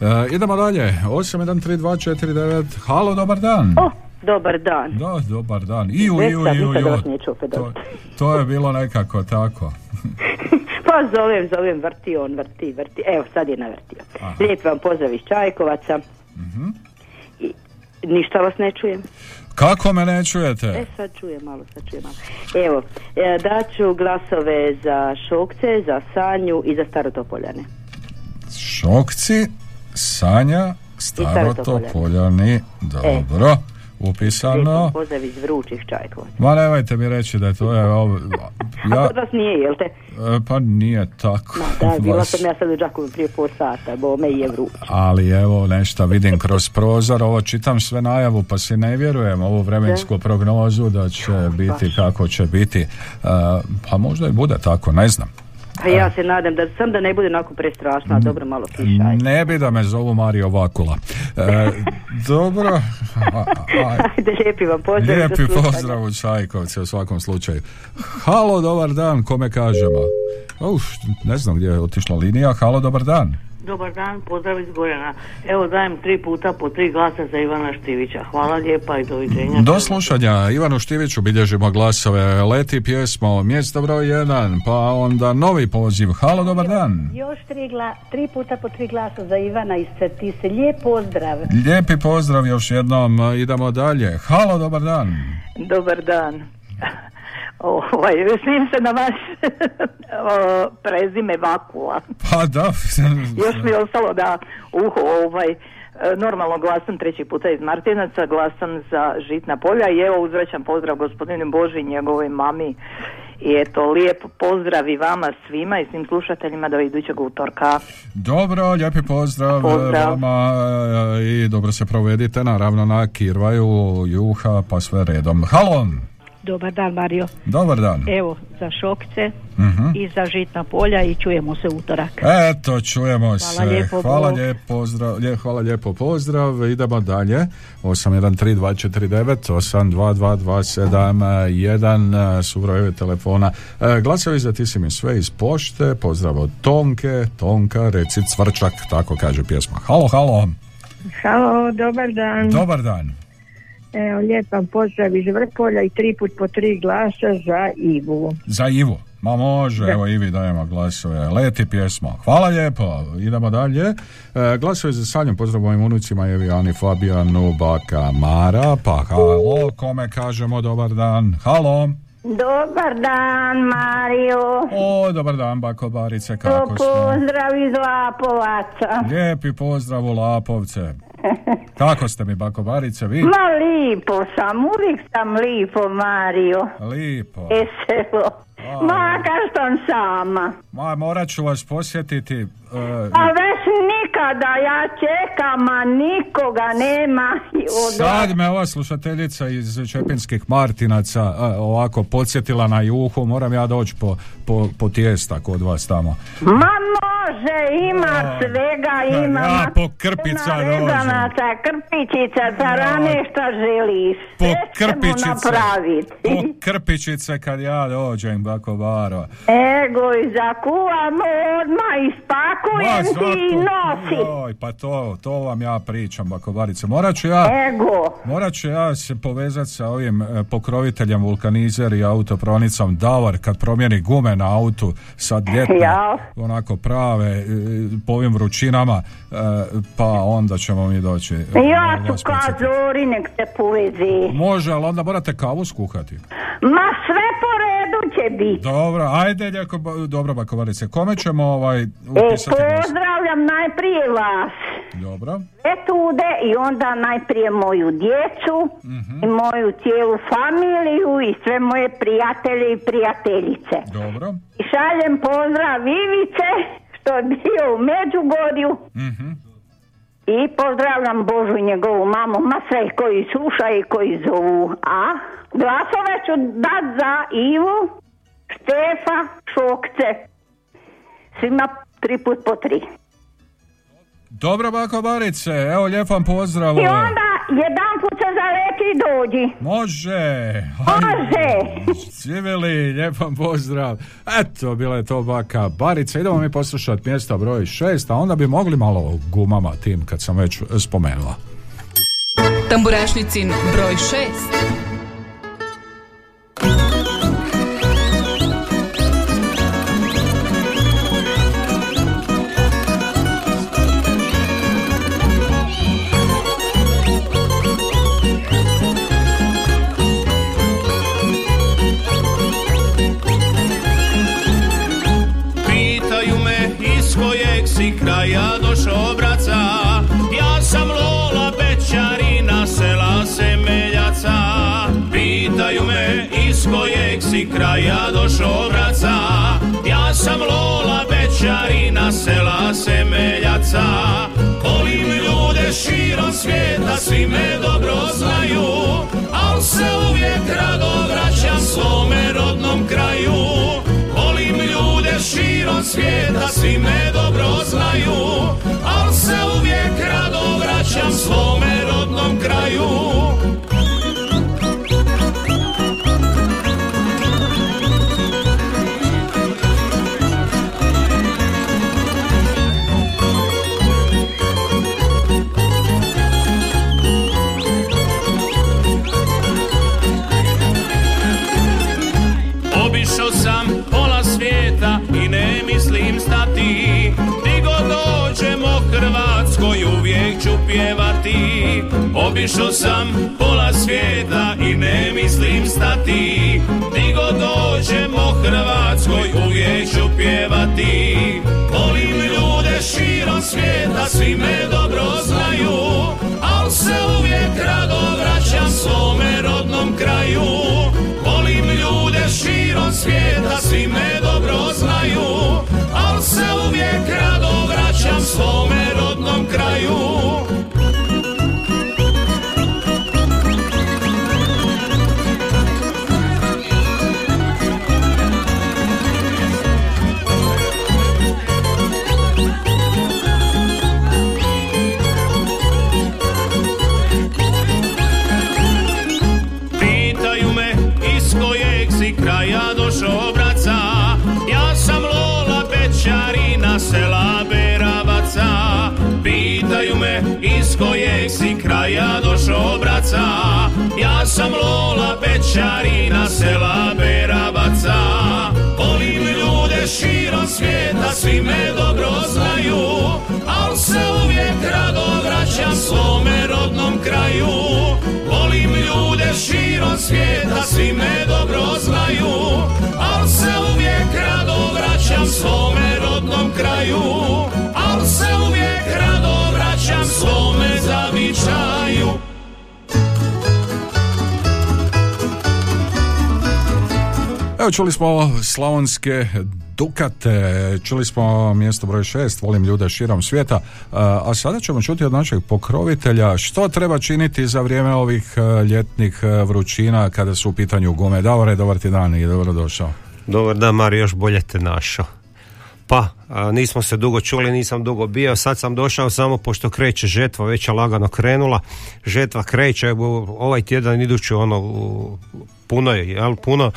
E, Idemo dalje, 813249 Halo, dobar dan. O, dobar dan. Da, dobar dan iju, nikad iju. vas neću opet To, je bilo nekako tako Pa zovem, zovem, vrti on, vrti, vrti. Evo, sad je navrtio. Lijep vam pozdrav iz Čajkovaca. Mhm. I, ništa vas ne čujem. Kako me ne čujete? E, sad čujem malo, sad čujem malo. Evo, e, daću glasove za Šokce, za Sanju i za Starotopoljane. Šokci, Sanja, Starotopoljani Dobro, upisano pozdrav iz Vrućih Čajkovaca. Ma nemojte mi reći da je to je ovo, A ja, kod vas nije, jel te? e, pa nije tako Da, bila baš. sam ja sad u Đakovu prije pol sata, bo me je vruć. ali evo nešto vidim kroz prozor, ovo čitam sve najavu pa si ne vjerujem ovu vremensku prognozu da će biti kako će biti, E, pa možda i bude tako, ne znam. Pa ja se nadam da sam da ne bude onako prestrašno, a dobro malo kiša. ajde. Ne bi da me zovu Mario Vakula. E, dobro, a- a- Ajde, lijepi vam pozdrav. Lijepi pozdrav u Čajkovce u svakom slučaju. Halo, dobar dan, kome kažemo? Uf, ne znam gdje je otišla linija. Halo, dobar dan. Dobar dan, pozdrav iz Gorjana. Evo dajem tri puta po tri glasa za Ivana Štivića. Hvala lijepa i doviđenja. Do slušanja, Ivanu Štiviću bilježimo glasove, leti pjesmo, mjesto broj jedan, pa onda novi poziv. Halo, dobar dan. Još tri, gla, tri puta po tri glasa za Ivana iz Cetise. Lijep pozdrav. Lijepi pozdrav još jednom, idemo dalje. Halo, dobar dan. Dobar dan. Ovaj, smijem se na vaš o, prezime Vakula. Pa da. Još mi je ostalo da uho, ovaj, normalno glasam treći puta iz Martinaca, glasam za Žitna polja i evo uzvraćam pozdrav gospodinu Boži i njegovoj mami. I eto, lijep pozdrav i vama svima i svim slušateljima do idućeg utorka. Dobro, lijepi pozdrav, Pozdrav. vama e, i dobro se provedite, naravno na Kirvaju, Juha, pa sve redom. Halo, Dobar dan, Mario. dobar dan. Evo, za Šokce Mhm. i za Žitna polja i čujemo se utorak. Eto, čujemo se. lijepo, hvala, Bog. lijepo, pozdrav, lije- hvala lijepo pozdrav. Idemo dalje. 813249 822271 e, su brojevi telefona. E, glasovi za ti si mi sve iz pošte. Pozdrav od Tonke. Tonka, reci cvrčak, tako kaže pjesma. Halo, halo. Halo, dobar dan. Dobar dan. Evo, lijepan pozdrav iz Vrpolja i tri put po tri glasa za Ivu. Za Ivo. Ma može, evo Ivi dajemo glasove. Leti pjesmo. Hvala lijepo. Idemo dalje. E, glasove za Sanju, pozdrav mojim unucima, Evi, Ani, Fabijanu, Baka, Mara. Pa halo, kome kažemo dobar dan? Halo. Dobar dan, Mario. O, dobar dan, Bako Barice, kako ste? Pozdrav iz Lapovaca. Lijepi pozdrav u Lapovce. Kako ste mi, Bako Barice, vi? Ma lipo sam, uvijek sam lipo, Mario. Lipo. Eselo. Makar sam sama. Ma, morat ću vas posjetiti. E, A već nikada ja čekam, a nikoga nema. I od- Sad me ova slušateljica iz Čepinskih Martinaca a, ovako podsjetila na juhu, moram ja doći po, po, po tijesta kod vas tamo. Ma može, ima svega, ima. Ja po krpica rezanaca, krpičica, carane, šta želiš. Po krpičice. Po krpičice kad ja dođem, bako baro. Ego, i zakuvamo odmah, ispakujem ti i nosi. Joj, pa to, to vam ja pričam, bako Barice. Morat ću ja... Ego. Morat ću ja se povezati sa ovim e, pokroviteljem vulkanizer i autopronicom Davor kad promijeni gume na autu sad ljetne, Ja. onako prave e, po ovim vrućinama e, pa onda ćemo mi doći. Ja ću kazori, nek te povezi. Može, ali onda morate kavu skuhati. Ma sve po redu će biti. Dobro, ajde, ljeko, dobro, bakovarice. Kome ćemo ovaj E, upisati pozdravljam najprije vas. Dobro. Etude i onda najprije moju djecu Mhm. i moju cijelu familiju i sve moje prijatelje i prijateljice. Dobro. I šaljem pozdrav Ivice što je bio u Međugorju Mhm. i pozdravljam Božu i njegovu mamu, ma sve koji slušaju i koji zovu. A glasove ću dat za Ivu, Štefa, Šokce. Svima tri put po tri. Dobro, bakovarice, evo lijep vam pozdrav. I onda jedan put se zaleti i dođi. Može. Može. Civili, lijep vam pozdrav. Eto, bila je to baka Barica. Idemo mi poslušati mjesta broj šest, a onda bi mogli malo gumama tim kad sam već spomenula. Tamburašnicin broj 6. kraja došao braca Ja sam Lola Bečarina sela Semeljaca Volim ljude širom svijeta svi me dobro znaju. Al se uvijek rado vraćam svome rodnom kraju. Volim ljude širom svijeta, svi me dobro znaju. Al se uvijek rado vraćam svome rodnom kraju pjevati. Obišao sam pola svijeta i ne mislim stati. Di god Hrvatskoj uvijek ću pjevati. Volim ljude širom svijeta, svi me dobro znaju Al se uvijek rado vraćam svome rodnom kraju. Volim ljude širom svijeta, svi me dobro znaju Al se uvijek rado vraćam svome rodnom kraju sam Lola Bečarina sela Beravaca. Volim ljude širom svijeta, svi me dobro znaju Al se uvijek rado vraćam svome rodnom kraju. Volim ljude širom svijeta, svi me dobro znaju Al se uvijek rado vraćam svome rodnom kraju Evo čuli smo slavonske Dukate, čuli smo mjesto broj šest, volim ljude širom svijeta, a a sada ćemo čuti od našeg pokrovitelja što treba činiti za vrijeme ovih e, ljetnih e, vrućina kada su u pitanju gume. Davore, dobar ti dan i dobrodošao. Dobar dan, Mario, još bolje te našao. Pa, nismo se dugo čuli, nisam dugo bio, sad sam došao samo pošto kreće žetva, već je lagano krenula. Žetva kreće, ovaj tjedan idući ono, puno je, jel, puno.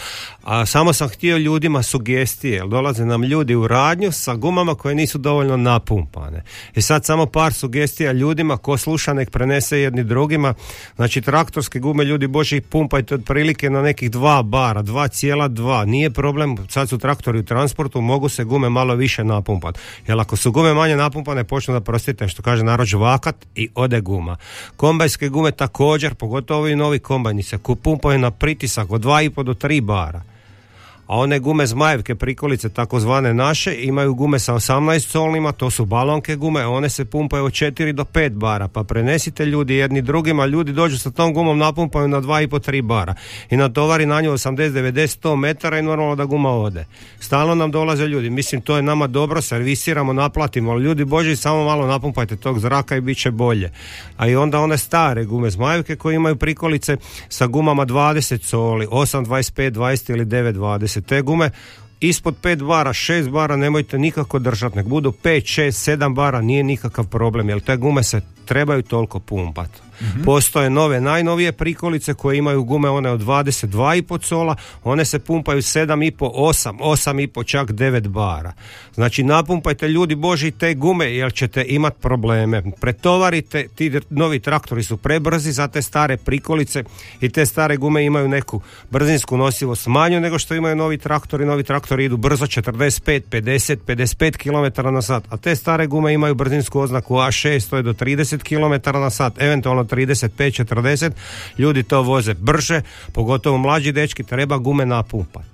A samo sam htio ljudima sugestije, jer dolaze nam ljudi u radnju sa gumama koje nisu dovoljno napumpane. I sad samo par sugestija ljudima, ko sluša nek prenese jedni drugima. Znači traktorske gume, ljudi boži, pumpajte otprilike na nekih dva bara, 2,2. Nije problem, sad su traktori u transportu, mogu se gume malo više napumpati. Jer ako su gume manje napumpane, počnu da prostite, što kaže narod žvakat i ode guma. Kombajske gume također, pogotovo ovi novi kombajni se pumpaju na pritisak od 2,5 do 3 bara. A one gume zmajevke prikolice, takozvane naše, imaju gume sa 18 solnima, to su balonke gume, one se pumpaju od 4 do 5 bara, pa prenesite ljudi jedni drugima, ljudi dođu sa tom gumom, napumpaju na 2,5-3 bara i natovari na nju 80, 90, 100 metara i normalno da guma ode. Stalno nam dolaze ljudi, mislim to je nama dobro, servisiramo, naplatimo, ali ljudi boži samo malo napumpajte tog zraka i bit će bolje. A i onda one stare gume zmajevke koje imaju prikolice sa gumama 20 soli, 8, 25, 20 ili 9, 20. Te gume ispod 5 bara, 6 bara nemojte nikako držati, nek budu 5, 6, 7 bara, nije nikakav problem, jer te gume se trebaju toliko pumpati. Postoje nove, najnovije prikolice koje imaju gume one od 22,5 sola, one se pumpaju 7,5, 8, 8,5, čak 9 bara. Znači napumpajte ljudi Boži te gume jer ćete imati probleme. Pretovarite, ti novi traktori su prebrzi za te stare prikolice i te stare gume imaju neku brzinsku nosivost manju nego što imaju novi traktori. Novi traktori idu brzo 45, 50, 55 km na sat, a te stare gume imaju brzinsku oznaku A6, to je do 30 km na sat, eventualno 35, 40. Ljudi to voze brže, pogotovo mlađi dečki, treba gume napumpati.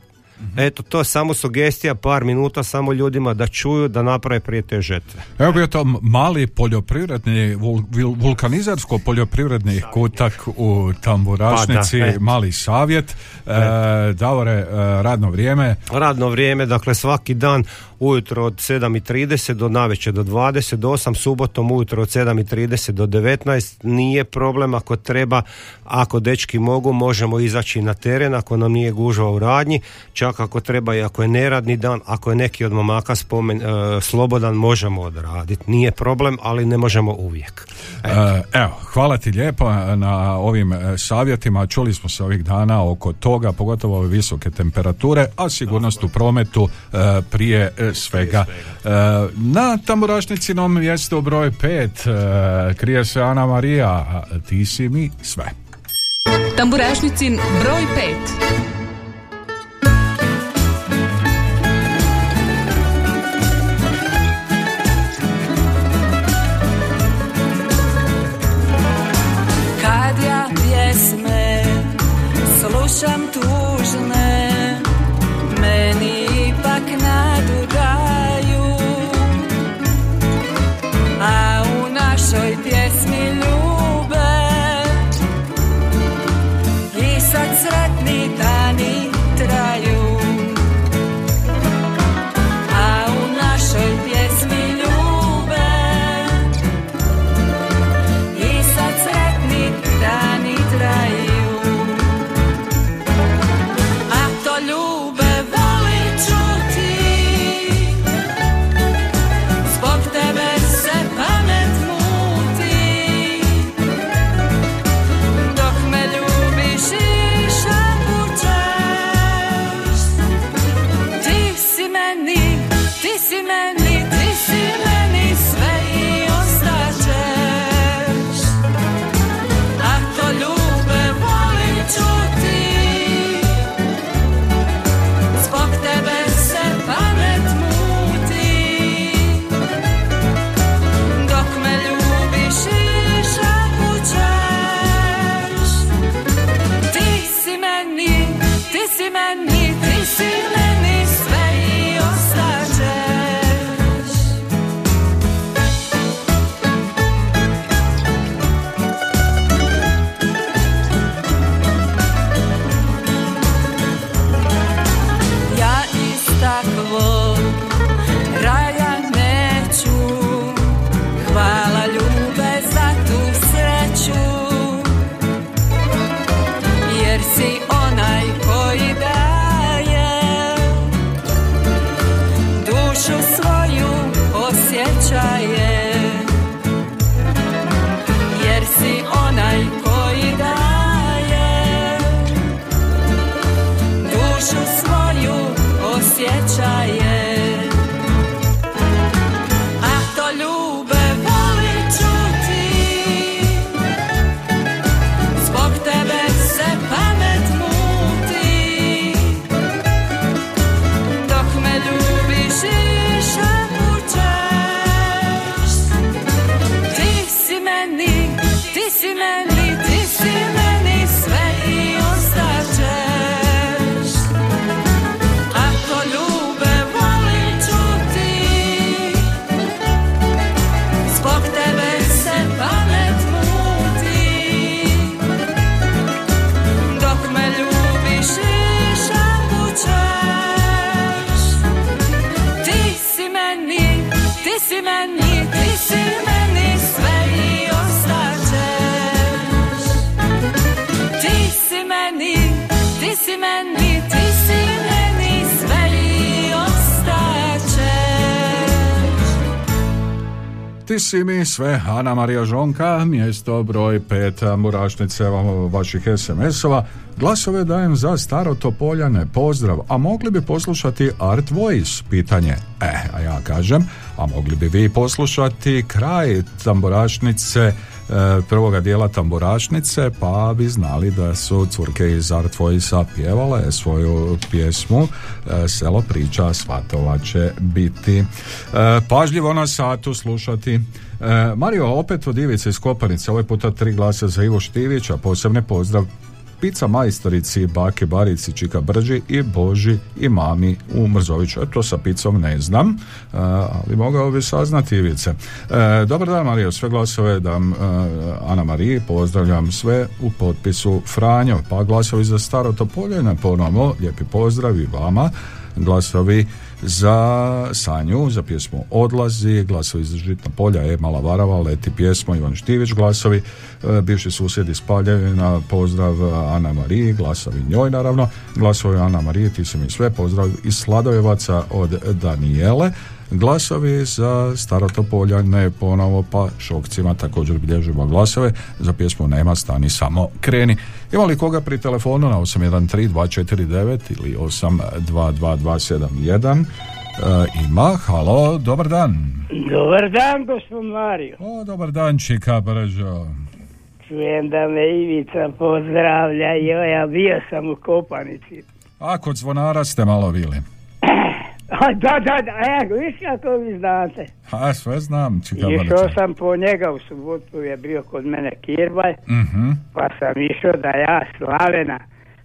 Eto, to je samo sugestija, par minuta samo ljudima da čuju, da naprave prije te žetve. Evo bio to mali poljoprivredni, vul, vil- vulkanizarsko-poljoprivredni kutak u Tamburašnici, Pa da, mali savjet. E, Davore, e, radno vrijeme. Radno vrijeme, dakle svaki dan ujutro od 7.30 do navečer do 20, do 8, subotom ujutro od 7.30 do 19, nije problem ako treba, ako dečki mogu, možemo izaći na teren ako nam nije gužva u radnji, čak ako treba i ako je neradni dan, ako je neki od momaka spomen, e, slobodan, možemo odraditi. Nije problem, ali ne možemo uvijek. E, Evo, hvala ti lijepo na ovim e, savjetima. Čuli smo se ovih dana oko toga, pogotovo ove visoke temperature, a sigurnost u prometu e, prije e, svega. E, Na tamburašnicinom mjestu broj 5 krije se Ana Marija, ti si mi sve. Tamburašnicin broj 5. Sam tu si mi sve, Ana Marija Žonka, mjesto broj 5 Murašnice vaših SMS-ova. Glasove dajem za staro Topoljane, pozdrav, a mogli bi poslušati Art Voice, pitanje. E, a ja kažem, a mogli bi vi poslušati kraj Tamburašnice, prvoga dijela Tamburašnice, pa bi znali da su curke iz Art Voice-a svoju pjesmu e, Selo priča, svatova će biti. E, pažljivo na satu slušati. E, Mario, opet od Ivice iz Kopanice, ovaj puta tri glasa za Ivo Štivića, posebne pozdrav Pizza majstorici, bake, barici, čika brđi i Boži i mami u Mrzoviću. E, to sa picom ne znam, e, ali mogao bi saznati Ivice. E, dobar dan Mario, sve glasove dam Ana Mariji, pozdravljam sve u potpisu Franjo, pa glasovi za staro Topoljene ponovo, lijepi pozdrav i vama, glasovi za Sanju, za pjesmu Odlazi, glasovi za Žitna polja, E. Mala Varava, Leti pjesmo, Ivan Štivić, glasovi, e, bivši susjed iz Paljevina, pozdrav Ana Mariji, glasovi njoj naravno, glasovi Ana Marije, ti si mi sve, pozdrav iz Sladojevaca od Danijele, glasovi za Starotopoljane ponovo pa šokcima također bilježimo glasove za pjesmu Nema stani samo kreni ima li koga pri telefonu na 813-249 ili 822-271 E, ima, halo, dobar dan Dobar dan, gospod Mario. o, dobar dan Čika Brđo Čujem da me Ivica pozdravlja. Joj, ja bio sam u Kopanici. a kod zvonara ste malo bili A, da, da, da, evo, viš kako vi znate. a sve znam Išao sam po njega u subotu, je bio kod mene Kirbaj, Mhm. pa sam išao da ja Slavena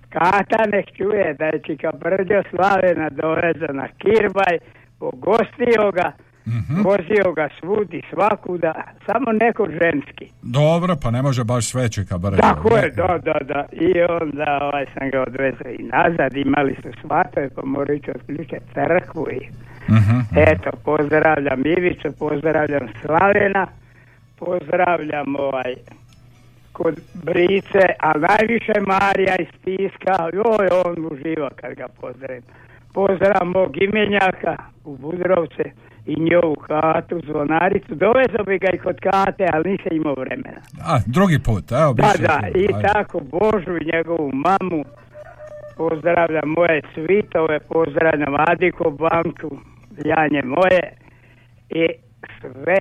Kata nek čuje da je Čika Brđo Slavena dovezao na Kirbaj, pogostio ga, Mhm. vozio ga svud i svakuda, samo neko ženski. Dobro, pa ne može baš sve Brđo Tako je, da, da, da. I onda ovaj, sam ga odvezao i nazad, imali su svatove, pa moraju ići otključati crkvu i Mhm. eto, pozdravljam Ivicu, pozdravljam Slavena, pozdravljam ovaj kod Brice, a najviše Marija iz Piska, joj, on uživa kad ga pozdravim. Pozdrav mog imenjaka u Budrovce i njovu katu, zvonaricu. Dovezao bi ga i kod kate, ali nisam imao vremena. A, drugi put, evo Da, da, i ajde. tako Božu i njegovu mamu. Pozdravljam moje svitove, pozdravljam Adiko banku, Janje moje i sve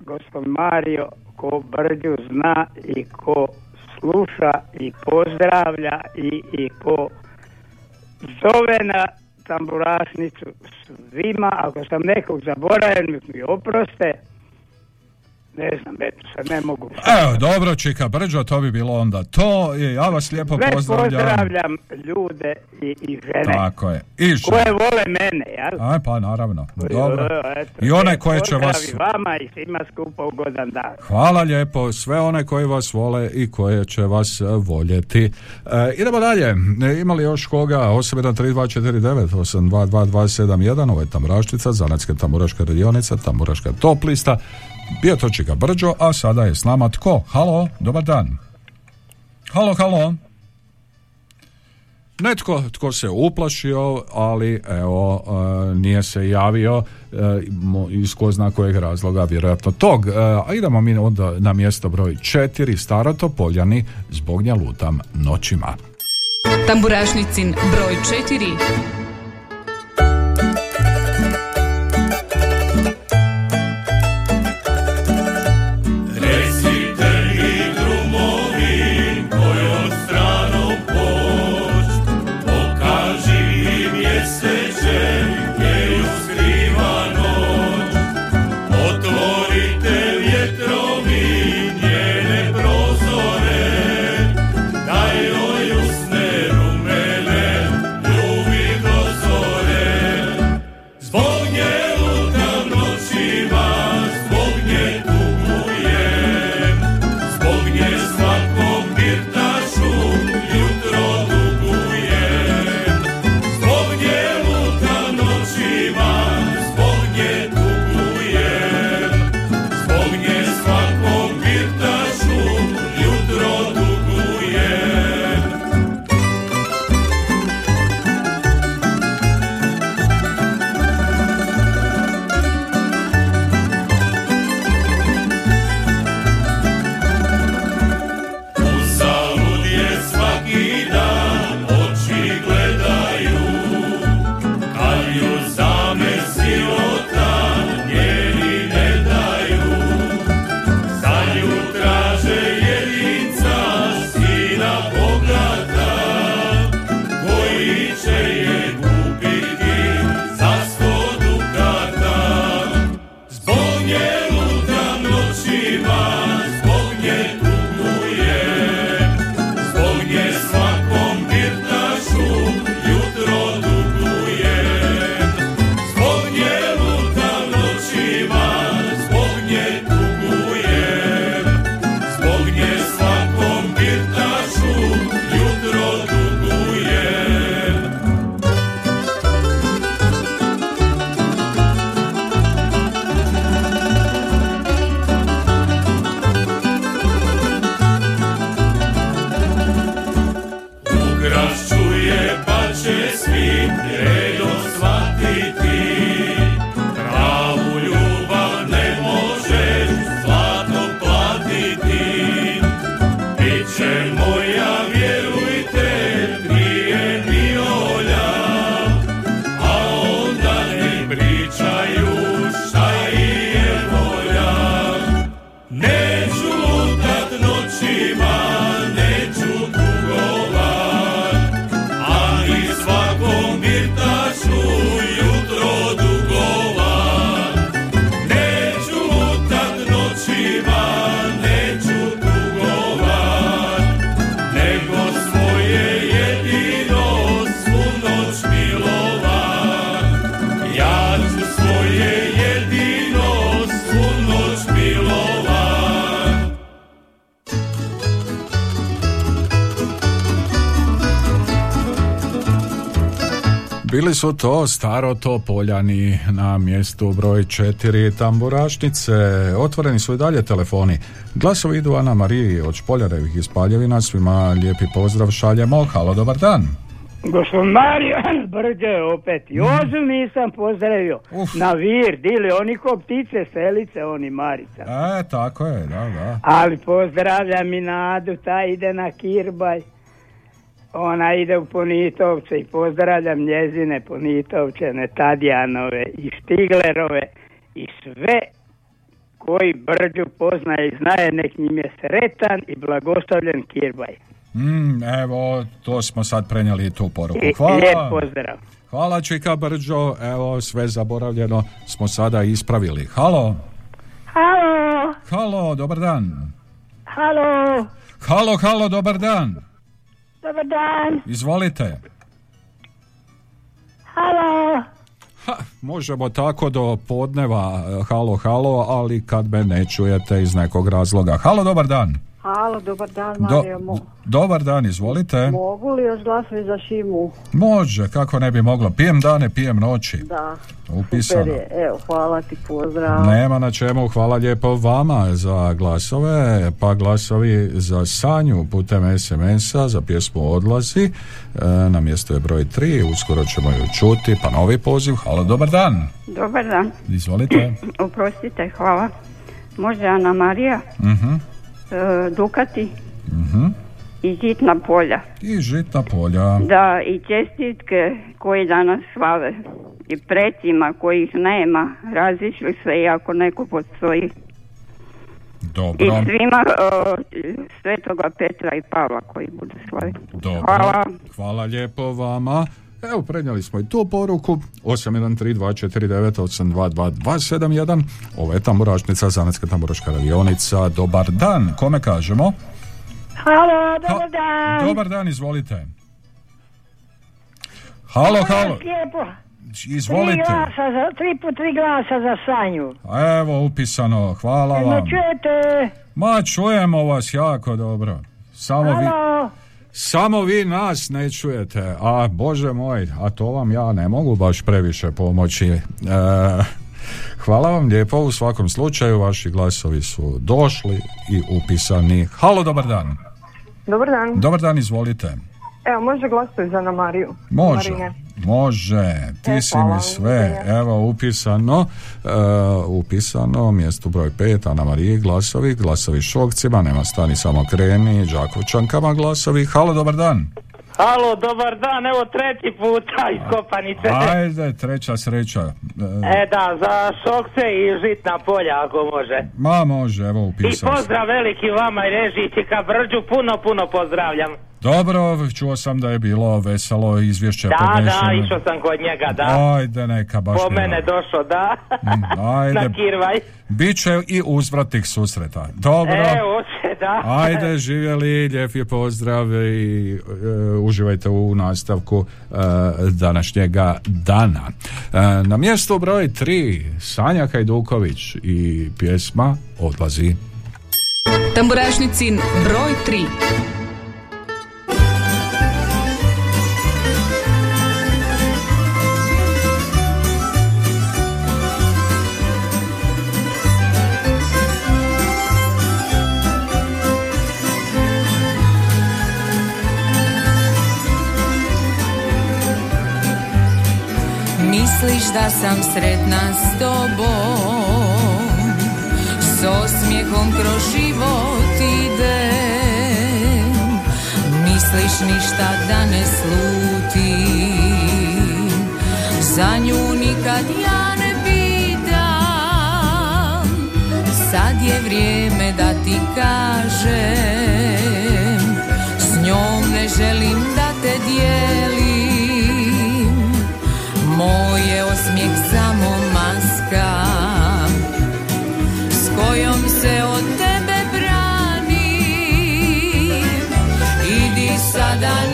gospod Mario ko Brđu zna i ko sluša i pozdravlja i, i ko zove na tamburašnicu svima, ako sam nekog zaboravio, mi oproste, ne znam, eto sad ne mogu. Evo, dobro, Čika Brđo, to bi bilo onda to. I ja vas lijepo Sve pozdravljam. pozdravljam ljude i, i žene. Tako je. I žene. Koje vole mene, jel? Aj, pa naravno. Dobro. Eto, I one koje će vas... vama i svima skupa ugodan dan. Hvala lijepo, sve one koji vas vole i koje će vas e, voljeti. E, idemo dalje. E, ima li još koga? 813249, 822271, ovo je Tamuraštica, Zanetska Tamuraška radionica, Tamuraška top lista. Bio to Čika Brđo, a sada je s nama tko? Halo, dobar dan. Halo, halo. Netko tko se uplašio, ali evo, e, nije se javio e, iz ko zna kojeg razloga, vjerojatno tog. E, a idemo mi onda na mjesto broj četiri, Starotopoljani, zbog nja lutam noćima. Tamburašnicin broj 4. su to staro to poljani na mjestu broj četiri tamburašnice. Otvoreni su i dalje telefoni. Glasovi idu Ana Mariji od Špoljarevih iz Paljevina. Svima lijepi pozdrav šaljemo. Halo, dobar dan. Gospod Mario Brđe opet. Mm. Jozu nisam pozdravio. Na vir, dili oni ko ptice, selice, oni Marica. E, tako je, da, da. Ali pozdravljam i Nadu, ta ide na Kirbaj. Ona ide u Ponitovce i pozdravljam njezine Ponitovčene, Tadjanove i Štiglerove i sve koji Brđu poznaje i znaje, nek njim je sretan i blagoslovljen Kirbaj. Mm, evo, to smo sad prenijeli tu poruku. Hvala. lijep pozdrav. Hvala Čika Brđo, evo sve zaboravljeno smo sada ispravili. Halo, Halo, halo, dobar dan. halo, Halo, halo, dobar dan. Dobar dan, Izvolite. halo, Ha, možemo tako do podneva, e, halo, halo, ali kad me ne čujete iz nekog razloga. Halo, dobar dan. Halo, dobar dan, Do- Mario. Mo- dobar dan, izvolite. mogu li još glasovi za Šimu? Može, kako ne bi moglo. Pijem dane, pijem noći. Da. Upisano. Super je. Evo, hvala ti, pozdrav. Nema na čemu, hvala lijepo vama za glasove, pa glasovi za Sanju putem SMS-a za pjesmu Odlazi, e, na mjesto je broj 3, uskoro ćemo ju čuti, pa novi poziv, halo, dobar dan, Dobar dan. izvolite. Oprostite, hvala. Može Ana Marija, Mhm, e, Dukati mhm. i Žitna polja. I žitna polja. Da, i čestitke koji danas slave. I precima kojih nema, razišli se iako neko postoji. Dobro, I svima e, Svetoga Petra i Pavla koji budu slaviti. dobro. Hvala. Hvala lijepo vama. Evo, prenijeli smo i tu poruku 813249822271 Ovo je tamburašnica, zanetska tamburaška radionica. Dobar dan, kome kažemo? halo, dobar dan. Dobar dan, izvolite. Halo, halo, Lijepo. Tri izvolite. glasa za, tri po tri glasa za Sanju. Evo, upisano, hvala vam. Ma, čujemo vas jako dobro. Samo vi, Halo, samo vi nas ne čujete, a bože moj, a to vam ja ne mogu baš previše pomoći. E, hvala vam lijepo, u svakom slučaju vaši glasovi su došli i upisani. Halo, dobar dan. Dobar dan. Dobar dan, izvolite. Evo, može glasati za Ana Mariju. Može, Marine. može, ti E, si mi sve, evo upisano, e, upisano, mjesto broj 5, Ana Marije, glasovi, glasovi šokcima, nema stani samo kreni, Đakovčankama glasovi, halo, dobar dan. Halo, dobar dan, evo treći puta iz Kopanice. Ajde, treća sreća. E, E da, za šokce i žitna polja ako može. ma može, evo I upisao sam. pozdrav veliki vama i režiji ka Brđu, puno, puno pozdravljam. Dobro, čuo sam da je bilo veselo izvješće Da, da, podnešeno. išao sam kod njega, da. Ajde, neka baš Po nema. mene došao, da. Mm, Ajde, Na Kirvaj. Biće i uzvratnih susreta. Dobro. Evo da. Ajde, živjeli, lijep je pozdrav i e, uživajte u nastavku e, današnjega dana. E, na mjestu broj 3 Sanja Hajduković i pjesma Odlazi. Tamburašnicin broj 3. Misliš da sam sretna s tobom? S osmijehom kroz život idem. Misliš ništa da ne slutim? Za nju nikad ja ne pitam. Sad je vrijeme da ti kažem. S njom ne želim da te dijelim moj je osmijeh samo maska S kojom se od tebe branim. Idi sada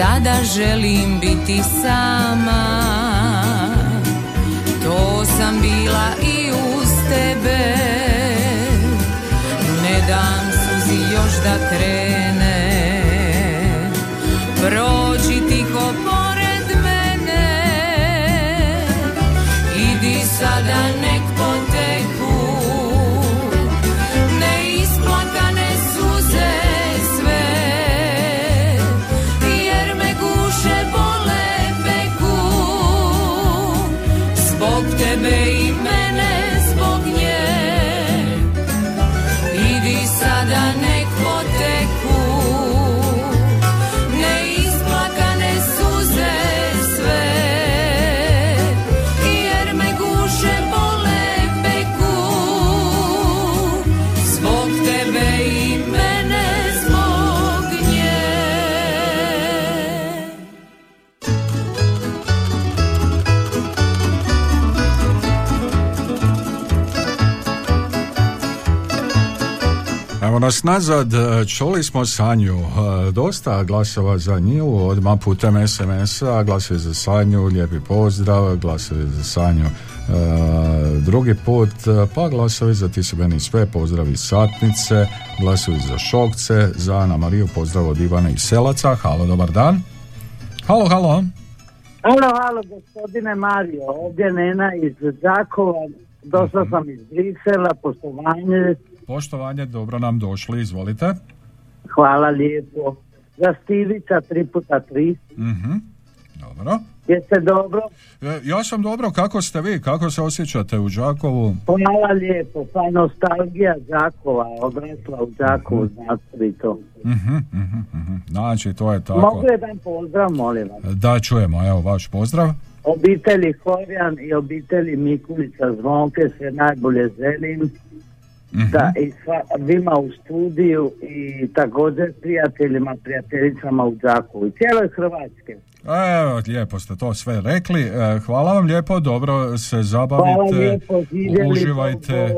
Sada želim biti sama. To sam bila i uz tebe. Ne dam suzi još da krene nas nazad, e, čuli smo Sanju, e, dosta glasova za nju, odmah putem SMS-a, glasovi za Sanju, lijepi pozdrav, glasovi za Sanju e, drugi put, pa glasovi za ti si meni sve, pozdrav iz Satnice, glasovi za Šokce, za Ana Mariju, pozdrav od Ivana iz Selaca, halo, dobar dan. Halo, halo. Halo, halo, gospodine Mario, ovdje Nena iz Đakova, došla sam iz Brisela, poštovanje, Poštovanje, dobro nam došli, izvolite. hvala lijepo. Za Stivića tri puta tri, Mhm. Dobro. jeste dobro? E, Ja sam dobro, kako ste vi, kako se osjećate u Đakovu? Hvala lijepo, pa nostalgija Đakova, odrasla u Đakovu, znate li to. Mhm, mhm, mhm. Znači, to je tako. Mogu jedan pozdrav, molim vas. Da čujemo, evo vaš pozdrav. Obitelji Horjan i obitelji Mikulica Zvonke sve najbolje želim. Mhm. Da, i sva, vima u studiju i također prijateljima, prijateljicama u Đakovu i cijeloj Hrvatske. Evo, lijepo ste to sve rekli. E, Hvala vam lijepo, dobro se zabavite. Lijepo, uživajte, e,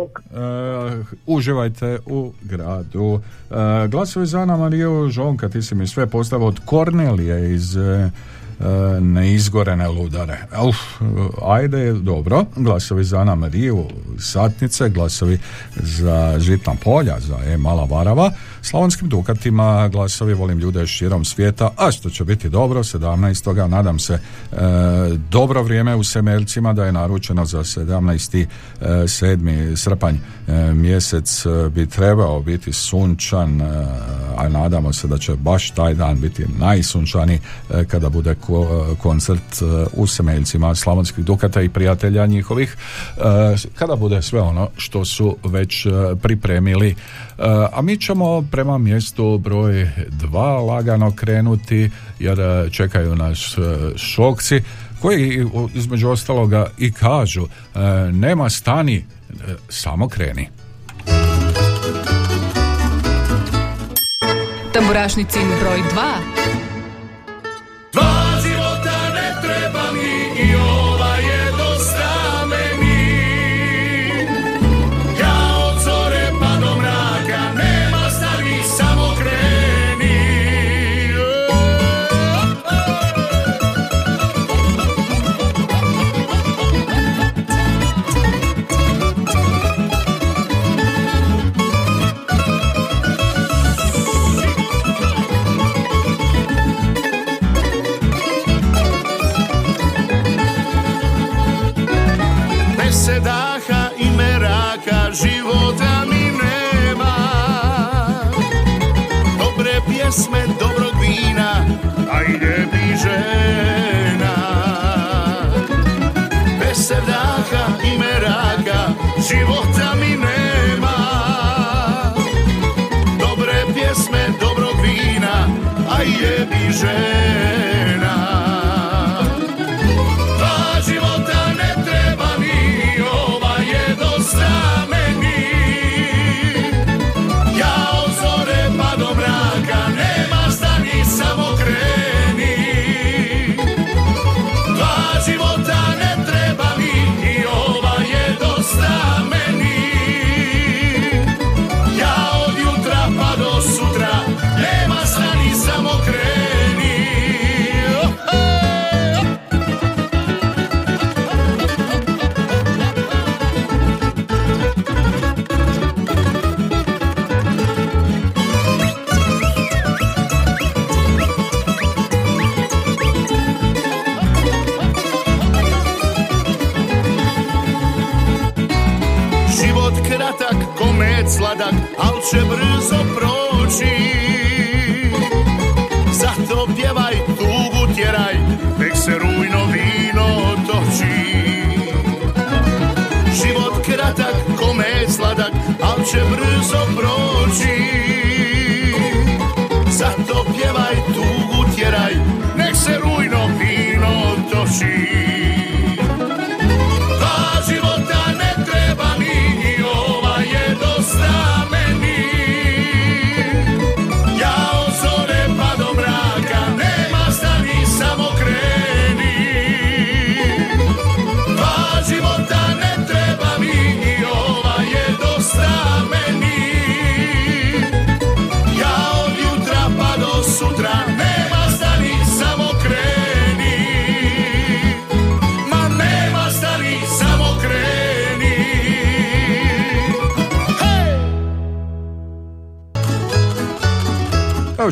uživajte u gradu. E, glasovi za Ana Mariju Žonka, ti si mi sve postavo od Kornelije iz e, neizgorene ludare. Uf, ajde, dobro. Glasovi za Ana Mariju Satnice, glasovi za Žitna polja, za E Mala Varava, Slavonskim Dukatima, glasovi volim ljude širom svijeta, a što će biti dobro, 17. nadam se e, dobro vrijeme u Semeljcima da je naručeno za 17. E, 7. srpanj e, mjesec e, bi trebao biti sunčan, e, a nadamo se da će baš taj dan biti najsunčaniji e, kada bude koncert e, u Semeljcima Slavonskih Dukata i prijatelja njihovih, e, kada bude sve ono što su već e, pripremili. E, A mi ćemo prema mjestu broj dva lagano krenuti jer e, čekaju nas e, šokci koji između ostaloga i kažu e, nema stani, e, samo kreni. Tamburašnicin broj 2. pesme dobrog vina, ajde mi žena. Bez i meraka, života mi nema. Dobre pjesme dobrog vina, ajde mi žena.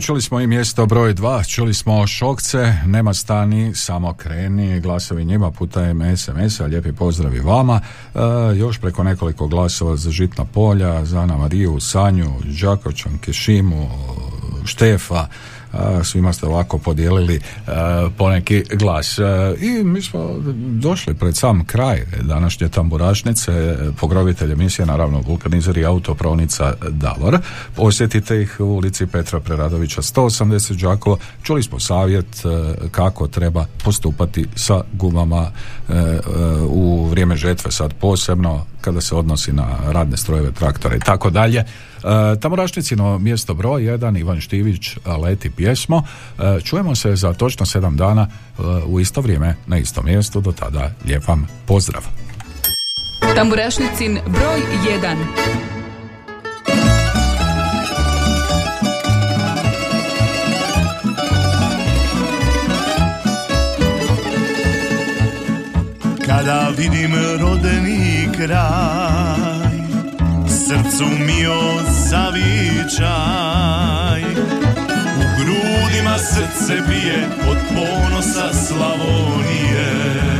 Čuli smo i mjesto broj dva, čuli smo Šokce, nema stani, samo kreni, glasovi njima putem SMS-a, lijepi pozdrav i vama. E, još preko nekoliko glasova za Žitna polja, za Ana Mariju, Sanju, Đakovčanke, Šimu, Štefa, svima ste ovako podijelili a, poneki glas. A, I mi smo došli pred sam kraj današnje tamburašnice, pogrovitelj emisije, naravno vulkanizer i autopravnica Davor. Posjetite ih u ulici Petra Preradovića 180 Đakovo. Čuli smo savjet e, kako treba postupati sa gumama e, e, u vrijeme žetve sad posebno kada se odnosi na radne strojeve, traktore i tako dalje. E, Tamorašnicino mjesto broj 1, Ivan Štivić, Leti pjesmo. E, Čujemo se za točno sedam dana e, u isto vrijeme, na istom mjestu. Do tada, lijep vam pozdrav. Tamburašnicin broj 1. Kada vidim rodeni kraj Srcu mi zavičaj. U grudima srce bije Od ponosa Slavonije